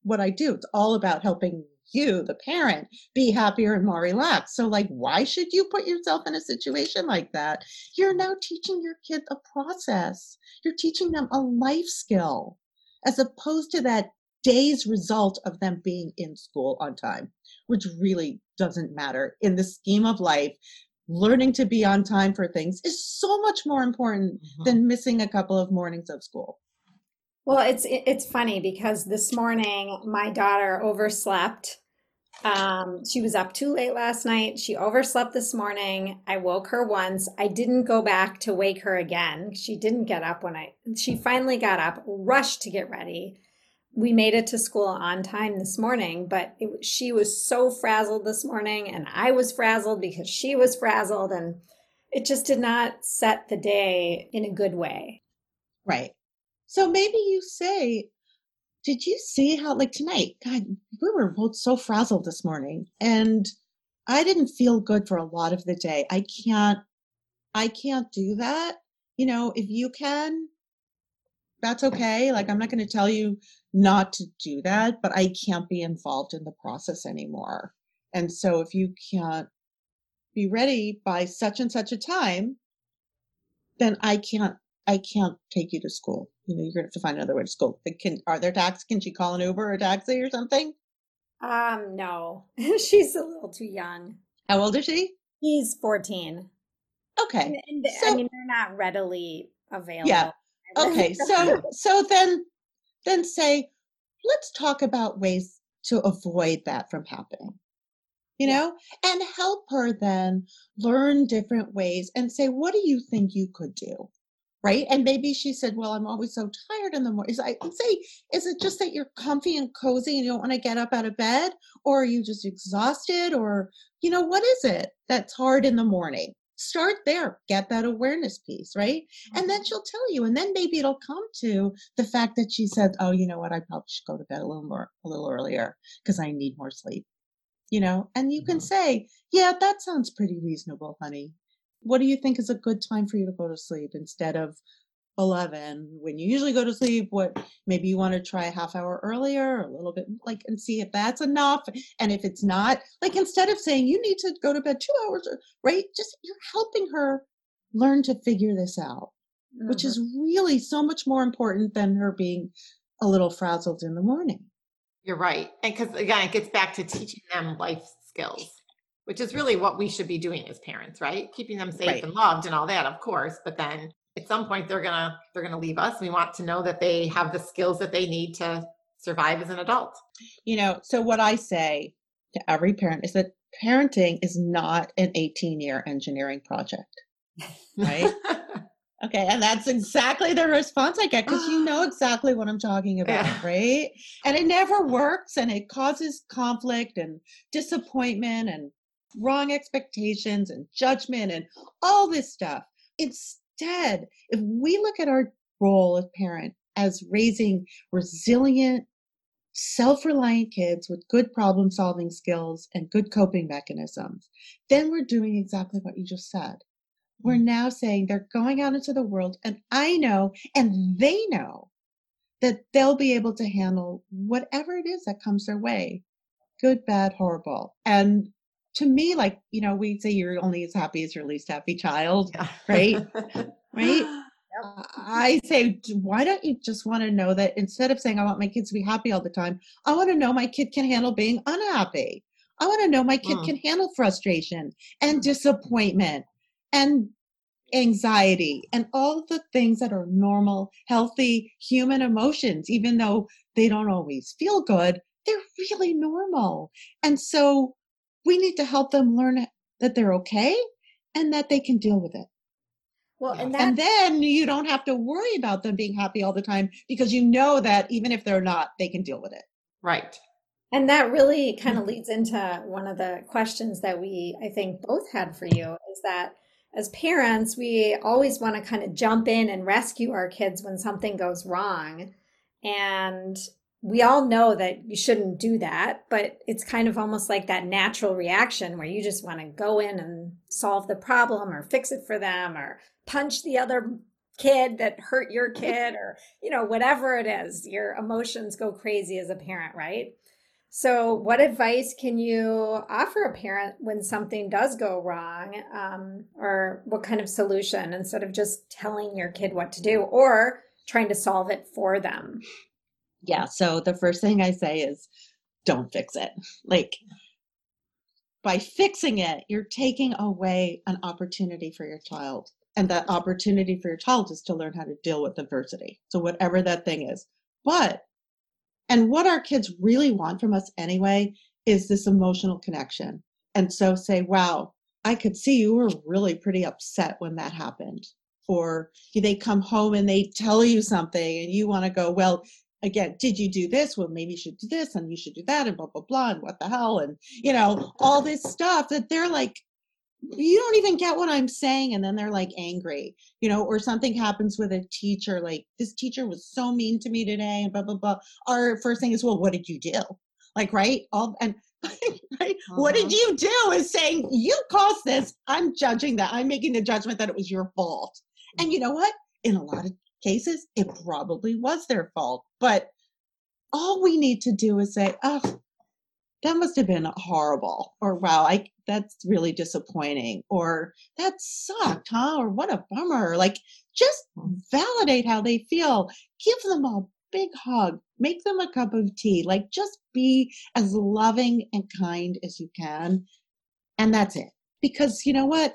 what I do. It's all about helping you, the parent, be happier and more relaxed. So, like, why should you put yourself in a situation like that? You're mm. now teaching your kid a process. You're teaching them a life skill as opposed to that day's result of them being in school on time, which really doesn't matter in the scheme of life. Learning to be on time for things is so much more important mm-hmm. than missing a couple of mornings of school. Well, it's it's funny because this morning my daughter overslept. Um, she was up too late last night. She overslept this morning. I woke her once. I didn't go back to wake her again. She didn't get up when I. She finally got up, rushed to get ready we made it to school on time this morning, but it, she was so frazzled this morning, and I was frazzled because she was frazzled, and it just did not set the day in a good way. Right. So maybe you say, Did you see how, like tonight, God, we were both so frazzled this morning, and I didn't feel good for a lot of the day. I can't, I can't do that. You know, if you can, that's okay. Like, I'm not going to tell you not to do that, but I can't be involved in the process anymore. And so if you can't be ready by such and such a time, then I can't I can't take you to school. You know, you're gonna have to find another way to school. Can are there taxis? Can she call an Uber or a taxi or something? Um, no. She's a little too young. How old is she? He's 14. Okay. And, and so, I mean, they're not readily available. Yeah okay so so then then say let's talk about ways to avoid that from happening you know and help her then learn different ways and say what do you think you could do? Right? And maybe she said well i'm always so tired in the morning i say is it just that you're comfy and cozy and you don't want to get up out of bed? Or are you just exhausted? Or you know what is it that's hard in the morning start there get that awareness piece right and then mm-hmm. she'll tell you and then maybe it'll come to the fact that she said oh you know what i probably should go to bed a little more a little earlier because i need more sleep you know and you can mm-hmm. say yeah that sounds pretty reasonable honey what do you think is a good time for you to go to sleep instead of 11 when you usually go to sleep what maybe you want to try a half hour earlier or a little bit like and see if that's enough and if it's not like instead of saying you need to go to bed 2 hours right just you're helping her learn to figure this out mm-hmm. which is really so much more important than her being a little frazzled in the morning you're right and because again it gets back to teaching them life skills which is really what we should be doing as parents right keeping them safe right. and loved and all that of course but then at some point they're gonna they're gonna leave us. We want to know that they have the skills that they need to survive as an adult. You know so what i say to every parent is that parenting is not an 18 year engineering project right? Okay and that's exactly the response i get because you know exactly what i'm talking about yeah. right? And it never works and it causes conflict and disappointment and wrong expectations and judgment and all this stuff. It's Instead, if we look at our role as parent as raising resilient, self reliant kids with good problem solving skills and good coping mechanisms, then we're doing exactly what you just said. We're mm. now saying they're going out into the world, and I know, and they know that they'll be able to handle whatever it is that comes their way good, bad, horrible. And to me, like, you know, we say you're only as happy as your least happy child, yeah. right? right? I say, why don't you just want to know that instead of saying, I want my kids to be happy all the time, I want to know my kid can handle being unhappy. I want to know my kid mm. can handle frustration and disappointment and anxiety and all the things that are normal, healthy human emotions, even though they don't always feel good, they're really normal. And so we need to help them learn that they're okay and that they can deal with it. Well, and, and then you don't have to worry about them being happy all the time because you know that even if they're not, they can deal with it. Right. And that really kind of mm-hmm. leads into one of the questions that we, I think, both had for you is that as parents, we always want to kind of jump in and rescue our kids when something goes wrong. And we all know that you shouldn't do that, but it's kind of almost like that natural reaction where you just want to go in and solve the problem or fix it for them or punch the other kid that hurt your kid or, you know, whatever it is. Your emotions go crazy as a parent, right? So, what advice can you offer a parent when something does go wrong? Um, or what kind of solution instead of just telling your kid what to do or trying to solve it for them? Yeah so the first thing i say is don't fix it. Like by fixing it you're taking away an opportunity for your child and that opportunity for your child is to learn how to deal with adversity. So whatever that thing is. But and what our kids really want from us anyway is this emotional connection. And so say wow i could see you were really pretty upset when that happened. Or they come home and they tell you something and you want to go well again, did you do this? Well, maybe you should do this and you should do that and blah, blah, blah. And what the hell? And, you know, all this stuff that they're like, you don't even get what I'm saying. And then they're like angry, you know, or something happens with a teacher, like this teacher was so mean to me today and blah, blah, blah. Our first thing is, well, what did you do? Like, right? All, and, right? Uh-huh. What did uh-huh. you do is saying, you caused this. I'm judging that. I'm making the judgment that it was your fault. And you know what? In a lot of cases, it probably was their fault. But all we need to do is say, oh, that must have been horrible. Or wow, I that's really disappointing. Or that sucked, huh? Or what a bummer. Like just mm. validate how they feel. Give them a big hug. Make them a cup of tea. Like just be as loving and kind as you can. And that's it. Because you know what?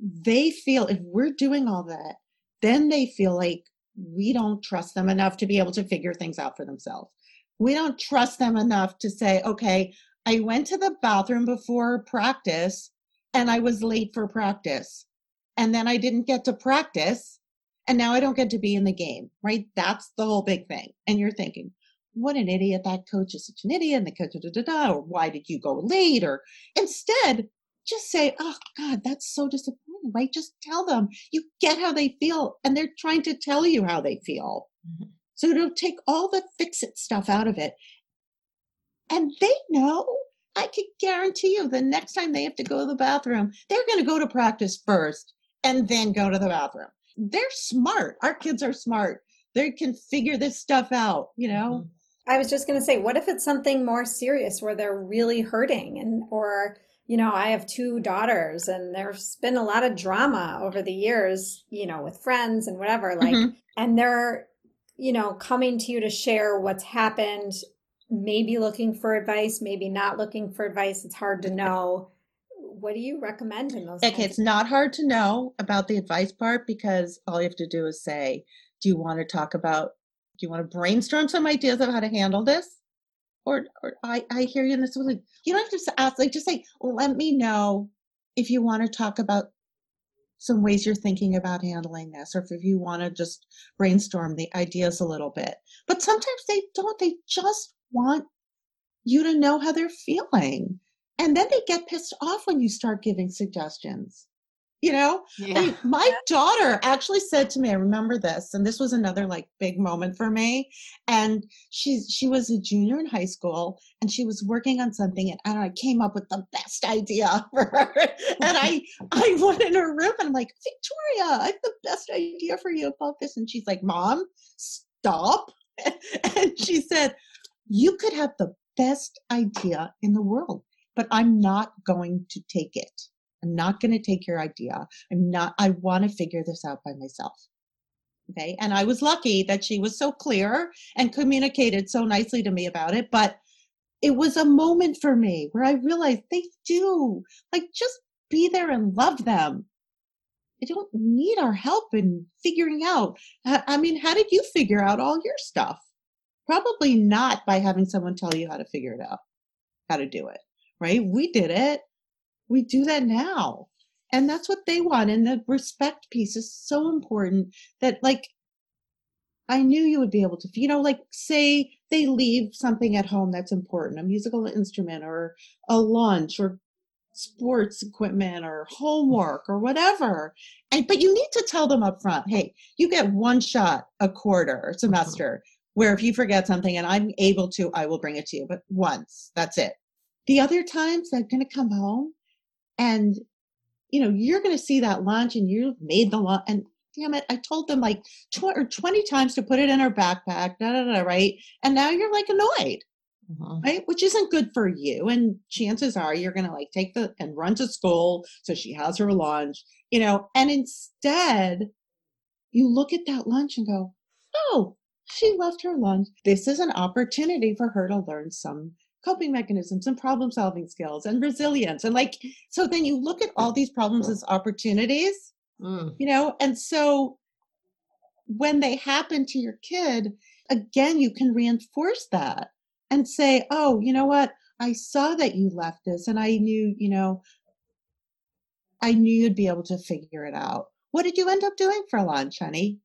They feel if we're doing all that, then they feel like we don't trust them enough to be able to figure things out for themselves. We don't trust them enough to say, okay, I went to the bathroom before practice and I was late for practice. And then I didn't get to practice. And now I don't get to be in the game, right? That's the whole big thing. And you're thinking, what an idiot. That coach is such an idiot. And the coach, da, da, da, or why did you go late? Or instead, just say, oh God, that's so disappointing right? Just tell them. You get how they feel, and they're trying to tell you how they feel. Mm-hmm. So to take all the fix it stuff out of it. And they know. I can guarantee you the next time they have to go to the bathroom, they're going to go to practice first and then go to the bathroom. they're smart. Our kids are smart. They can figure this stuff out, you know? Mm-hmm. I was just going to say, what if it's something more serious where they're really hurting and, or, you know, I have two daughters and there's been a lot of drama over the years, you know, with friends and whatever, like, mm-hmm. and they're, you know, coming to you to share what's happened, maybe looking for advice, maybe not looking for advice. It's hard to know. What do you recommend in those? Okay, it's not hard to know about the advice part because all you have to do is say, do you want to talk about, do you want to brainstorm some ideas of how to handle this? Or, or I, I hear you in this way. You don't have to ask, like, just say, let me know if you want to talk about some ways you're thinking about handling this, or if you want to just brainstorm the ideas a little bit. But sometimes they don't, they just want you to know how they're feeling. And then they get pissed off when you start giving suggestions you know? Yeah. I mean, my daughter actually said to me i remember this and this was another like big moment for me and she's she was a junior in high school and she was working on something and, and i came up with the best idea for her and i i went in her room and i'm like victoria i have the best idea for you about this and she's like mom stop and she said you could have the best idea in the world but i'm not going to take it I'm not going to take your idea. I'm not, I want to figure this out by myself. Okay. And I was lucky that she was so clear and communicated so nicely to me about it. But it was a moment for me where I realized they do like just be there and love them. They don't need our help in figuring out. I mean, how did you figure out all your stuff? Probably not by having someone tell you how to figure it out, how to do it, right? We did it we do that now. And that's what they want. And the respect piece is so important that like i knew you would be able to you know like say they leave something at home that's important a musical instrument or a lunch or sports equipment or homework or whatever. And but you need to tell them up front hey you get one shot a quarter or mm-hmm. semester where if you forget something and i'm able to i will bring it to you but once that's it. The other times they're going to come home and, you know, you're going to see that lunch and you've made the lunch. And damn it, I told them like tw- or 20 times to put it in her backpack, da, da, da, right? And now you're like annoyed. Mm-hmm. Right, which isn't good for you. And chances are you're going to like take the and run to school so she has her lunch, you know. And instead, you look at that lunch and go, "Oh, she left her lunch. This is an opportunity for her to learn some coping mechanisms and problem solving skills and resilience and like so then you look at all these problems as opportunities mm. you know and so when they happen to your kid again you can reinforce that and say oh you know what? I saw that you left this and i knew you know i knew you'd be able to figure it out. What did you end up doing for lunch honey?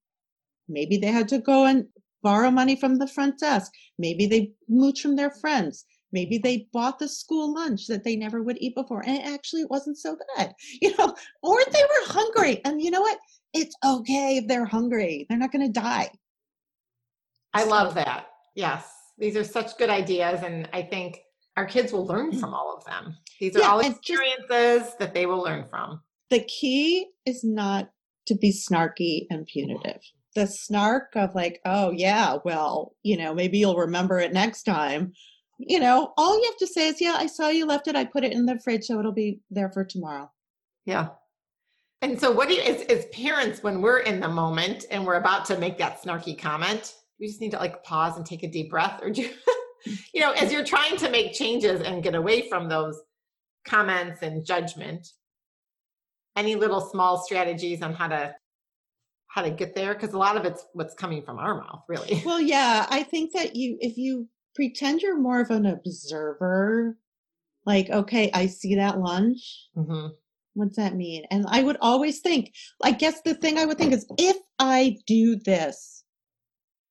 Maybe they had to go and borrow money from the front desk. Maybe they mooch from their friends Maybe they bought the school lunch that they never would eat before, and actually it wasn't so bad, you know, or they were hungry. And you know what? It's okay if they're hungry. They're not going to die. I love that. Yes. These are such good ideas. And I think our kids will learn mm. from all of them. These are yeah, all experiences just, that they will learn from. The key is not to be snarky and punitive. The snark of like, oh, yeah, well, you know, maybe you'll remember it next time you know, all you have to say is, yeah, I saw you left it. I put it in the fridge, so it'll be there for tomorrow. Yeah. And so, what do you, as, as parents, when we're in the moment and we're about to make that snarky comment, we just need to like pause and take a deep breath, or do, you know, as you're trying to make changes and get away from those comments and judgment, any little small strategies on how to how to get there because a lot of it's what's coming from our mouth really well yeah i think that you if you pretend you're more of an observer. Like, okay, I see that lunch. Mm-hmm. What's that mean? And I would always think, I guess the thing I would think is if I do this,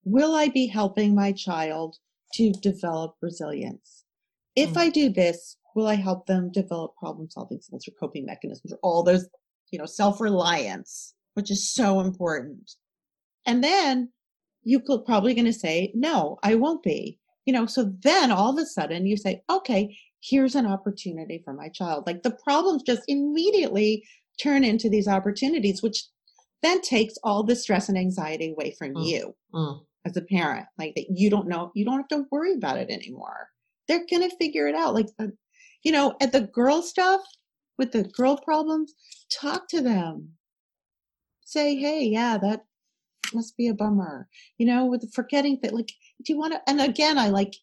will I be helping my child to develop resilience? If mm-hmm. I do this, will I help them develop problem solving skills or coping mechanisms or all those, you know, self reliance, which is so important. And then you could probably going to say, no, I won't be you know so then all of a sudden you say okay here's an opportunity for my child like the problems just immediately turn into these opportunities which then takes all the stress and anxiety away from Mm. you Mm. as a parent. Like that you don't know, you don't have to worry about it anymore. They're going to figure it out. Like, uh, you know, at the girl stuff with the girl problems, talk to them. Say, hey, yeah, that must be a bummer. You know, with forgetting that, like, do you want to? And again, I like,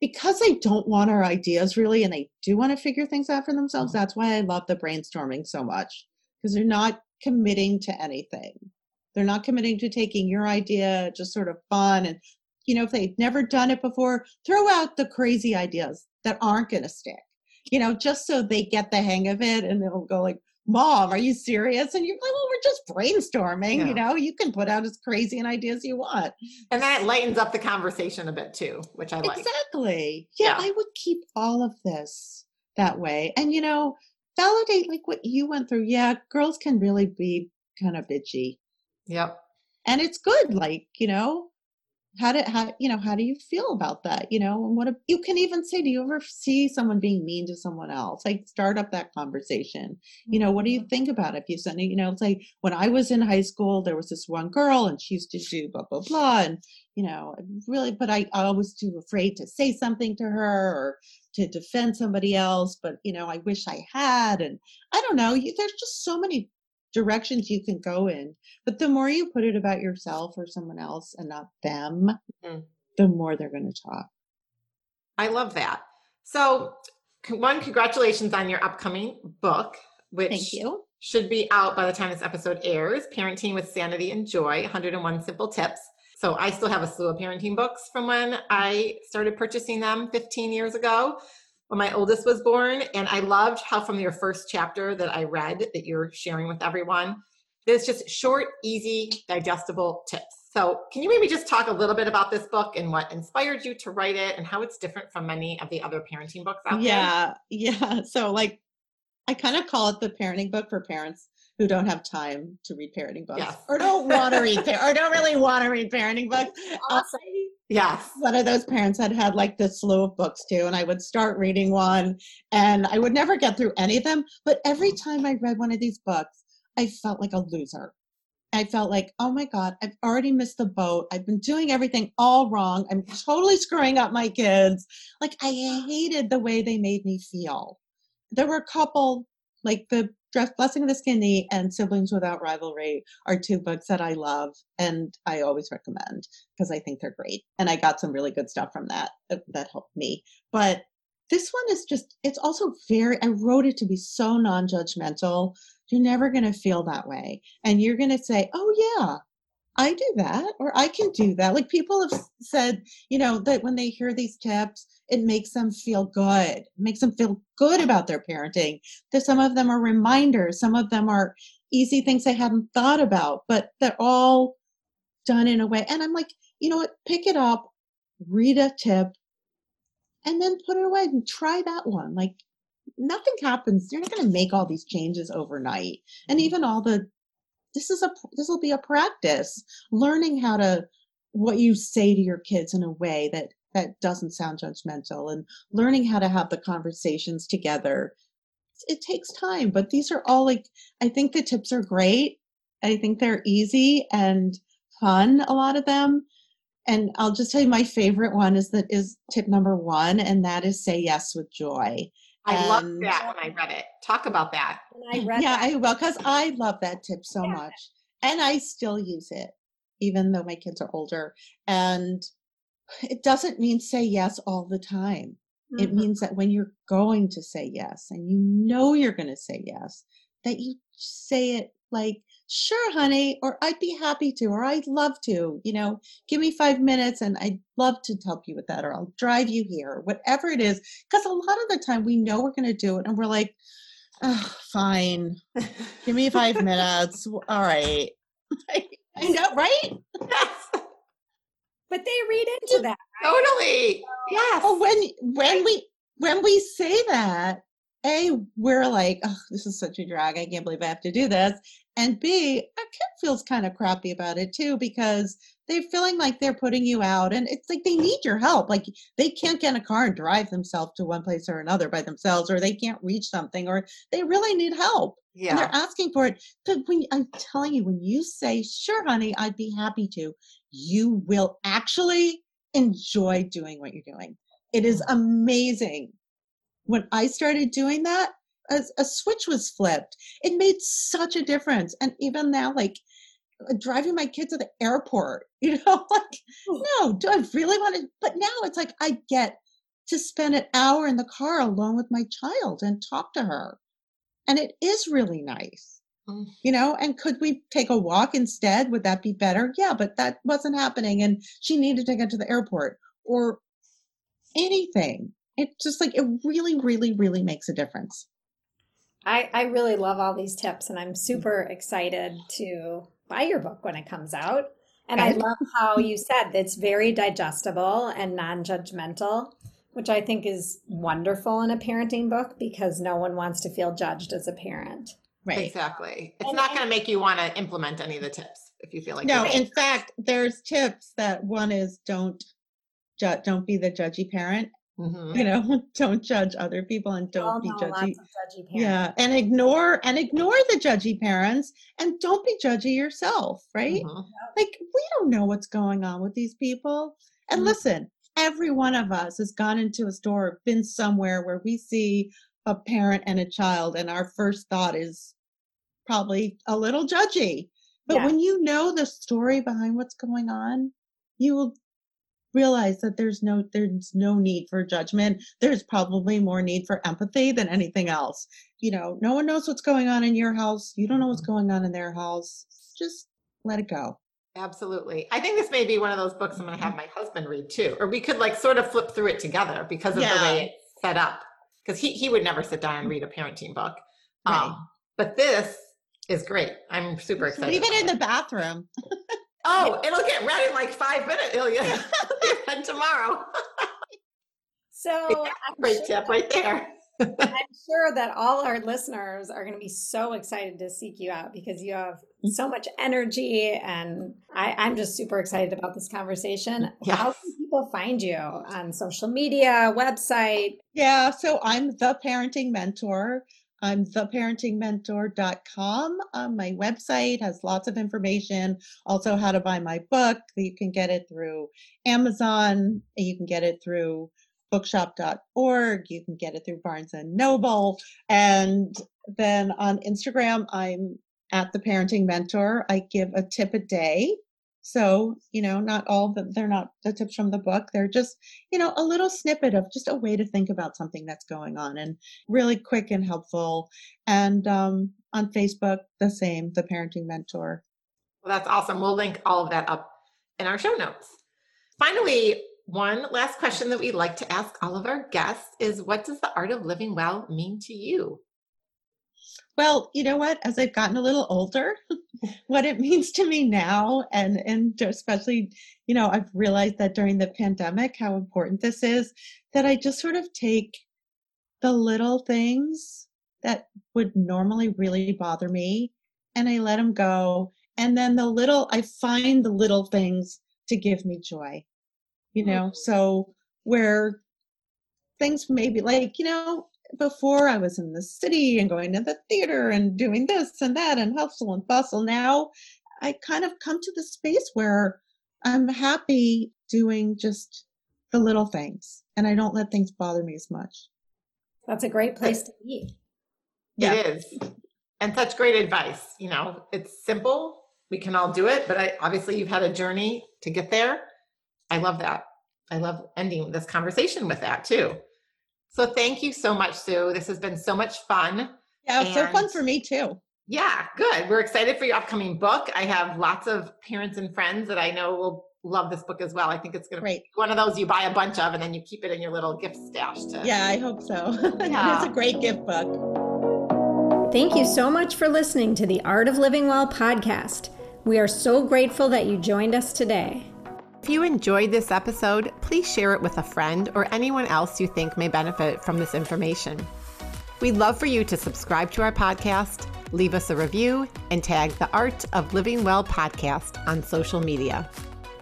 because they don't want our ideas really and they do want to figure things out for themselves, mm-hmm. that's why I love the brainstorming so much because they're not committing to anything. They're not committing to taking your idea, just sort of fun. And, you know, if they've never done it before, throw out the crazy ideas that aren't going to stick, you know, just so they get the hang of it and they'll go like, Mom, are you serious? And you're like, well, we're just brainstorming, Yeah. you know, you can put out as crazy an ideas you want. And then it lightens up the conversation a bit too, which I like. Exactly. Yeah, Yeah. I would keep all of this that way. And you know, validate like what you went through. Yeah, girls can really be kind of bitchy. Yep. And it's good like, you know, how do how you know, how do you feel about that? You know, and what if, you can even say do you ever see someone being mean to someone else? Like start up that conversation. You know, what do you mm-hmm. think about it? If you send it, you know, it's like when I was in high school, there was this one girl and she used to do blah blah blah and you know, really, but I, I was too afraid to say something to her or to defend somebody else. But, you know, I wish I had. And I don't know, you, there's just so many directions you can go in. But the more you put it about yourself or someone else and not them, Mm. the more they're going to talk. I love that. So, one, congratulations on your upcoming book, which Thank you. should be out by the time this episode airs Parenting with Sanity and Joy 101 Simple Tips. So, I still have a slew of parenting books from when I started purchasing them 15 years ago when my oldest was born. And I loved how, from your first chapter that I read that you're sharing with everyone, there's just short, easy, digestible tips. So, can you maybe just talk a little bit about this book and what inspired you to write it and how it's different from many of the other parenting books out there? Yeah. Yeah. So, like, I kind of call it the parenting book for parents who don't have time to read parenting books Yes. or don't want to read or don't really want to read parenting books. Awesome. Yes. one of those parents had had like this slew of books too and i would start reading one and i would never get through any of them but every time i read one of these books i felt like a loser. I felt like oh my god i've already missed the boat. I've been doing everything all wrong. I'm totally screwing up my kids. Like i hated the way they made me feel. There were a couple like the Dress blessing of the Skinned Knee and siblings without rivalry are two books that i love and i always recommend because I think they're great. And I got some really good stuff from that uh, that helped me. But this one is just, it's also very, I wrote it to be so non judgmental. You're never going to feel that way. And you're going to say, oh, yeah, I do that, or I can do that. Like people have said, you know, that when they hear these tips, it makes them feel good, it makes them feel good about their parenting. That some of them are reminders, some of them are easy things they hadn't thought about, but they're all done in a way. And I'm like, you know what? Pick it up, read a tip, and then put it away and try that one. Like nothing happens. You're not going to make all these changes overnight. And even all the this is a this will be a practice learning how to what you say to your kids in a way that that doesn't sound judgmental and learning how to have the conversations together it takes time but these are all like i think the tips are great i think they're easy and fun a lot of them and i'll just tell you my favorite one is that is tip number one and that is say yes with joy I loved And- that when I read it. Talk about that. And I read yeah, that. I will because I love that tip so Yeah. much, and I still use it, even though my kids are older. And it doesn't mean say yes all the time. It Mhm. means that when you're going to say yes, and you know you're going to say yes, that you say it like, "Sure, honey," or "I'd be happy to," or "I'd love to." You know, give me five minutes, and I'd love to help you with that, or I'll drive you here, or whatever it is. Because a lot of the time we know we're going to do it, and we're like, oh, "Fine." Give me five minutes. All right. I know, right? Yes. But they read into that. Totally. Yes. Oh, when when we when we say that, A, we're like, oh, this is such a drag. I can't believe I have to do this. And B, a kid feels kind of crappy about it too because they're feeling like they're putting you out and it's like they need your help. Like they can't get in a car and drive themselves to one place or another by themselves, or they can't reach something, or they really need help. Yeah. And they're asking for it. But when I'm telling you, when you say, sure, honey, I'd be happy to, you will actually enjoy doing what you're doing. It is mm. amazing. When I started doing that, a, a switch was flipped. It made such a difference. And even now, like uh, driving my kids to the airport, you know, like, no, do I really want to? But now it's like I get to spend an hour in the car alone with my child and talk to her. And it is really nice. Mm. You know, and could we take a walk instead? Would that be better? Yeah, but that wasn't happening. And she needed to get to the airport or anything. It just like, it really, really, really makes a difference. I, I really love all these tips and I'm super excited to buy your book when it comes out. And I love how you said it's very digestible and non judgmental which I think is wonderful in a parenting book because no one wants to feel judged as a parent. Right. Exactly. It's and, not going to make you want to implement any of the tips if you feel like No, in fact, there's tips that one is don't ju- don't be the judgy parent. Mm-hmm. You know, don't judge other people and don't be judgy. judgy yeah, and ignore and ignore the judgy parents and don't be judgy yourself, right? Mm-hmm. Like we don't know what's going on with these people. And mm-hmm. listen, every one of us has gone into a store, been somewhere where we see a parent and a child, and our first thought is probably a little judgy. But yeah. when you know the story behind what's going on, you will realize that there's no there's no need for judgment there's probably more need for empathy than anything else you know no one knows what's going on in your house you don't know what's mm-hmm. going on in their house just let it go Absolutely. I think this may be one of those books I'm going to have my husband read too, or we could like sort of flip through it together because of yeah. the way it's set up. Because he, he would never sit down and read a parenting book. Right. Um, but this is great. I'm super excited. Leave it in the bathroom. oh, it'll get ready in like five minutes. It'll get tomorrow. so great sure tip right there. I'm sure that all our listeners are going to be so excited to seek you out because you have so mm-hmm. much energy and I, am just super excited about this conversation. Yes. How can people find you on social media, website? Yeah, so I'm the parenting mentor. I'm theparentingmentor.com. Um, my website has lots of information, also how to buy my book. You can get it through Amazon. You can get it through bookshop.org. You can get it through Barnes and Noble. And then on Instagram, I'm at the parenting mentor. I give a tip a day. So, you know, not all the, they're not the tips from the book. They're just, you know, a little snippet of just a way to think about something that's going on and really quick and helpful. And um, on Facebook, the same, the parenting mentor. Well, that's awesome. We'll link all of that up in our show notes. Finally, one last question that we like to ask all of our guests is what does the art of living well mean to you? Well, you know what? As I've gotten a little older, what it means to me now, and and especially, you know, I've realized that during the pandemic how important this is. That I just sort of take the little things that would normally really bother me, and I let them go. And then the little, I find the little things to give me joy you know mm-hmm. so where things maybe like you know before i was in the city and going to the theater and doing this and that and hustle and bustle now i kind of come to the space where i'm happy doing just the little things and i don't let things bother me as much that's a great place to be yeah. it is and such great advice you know it's simple we can all do it but I, obviously you've had a journey to get there I love that. I love ending this conversation with that too. So thank you so much, Sue. This has been so much fun. Yeah, and so fun for me too. Yeah, good. We're excited for your upcoming book. I have lots of parents and friends that I know will love this book as well. I think it's going to be one of those you buy a bunch of and then you keep it in your little gift stash. To, yeah, I hope so. Yeah. it's a great gift book. Thank you so much for listening to the Art of Living Well podcast. We are so grateful that you joined us today. If you enjoyed this episode, please share it with a friend or anyone else you think may benefit from this information. We'd love for you to subscribe to our podcast, leave us a review, and tag the Art of Living Well podcast on social media.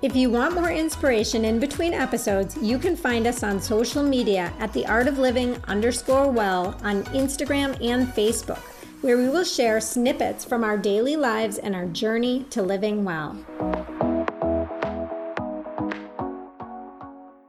If you want more inspiration in between episodes, you can find us on social media at the Art of Living underscore well on Instagram and Facebook. where we will share snippets from our daily lives and our journey to living well.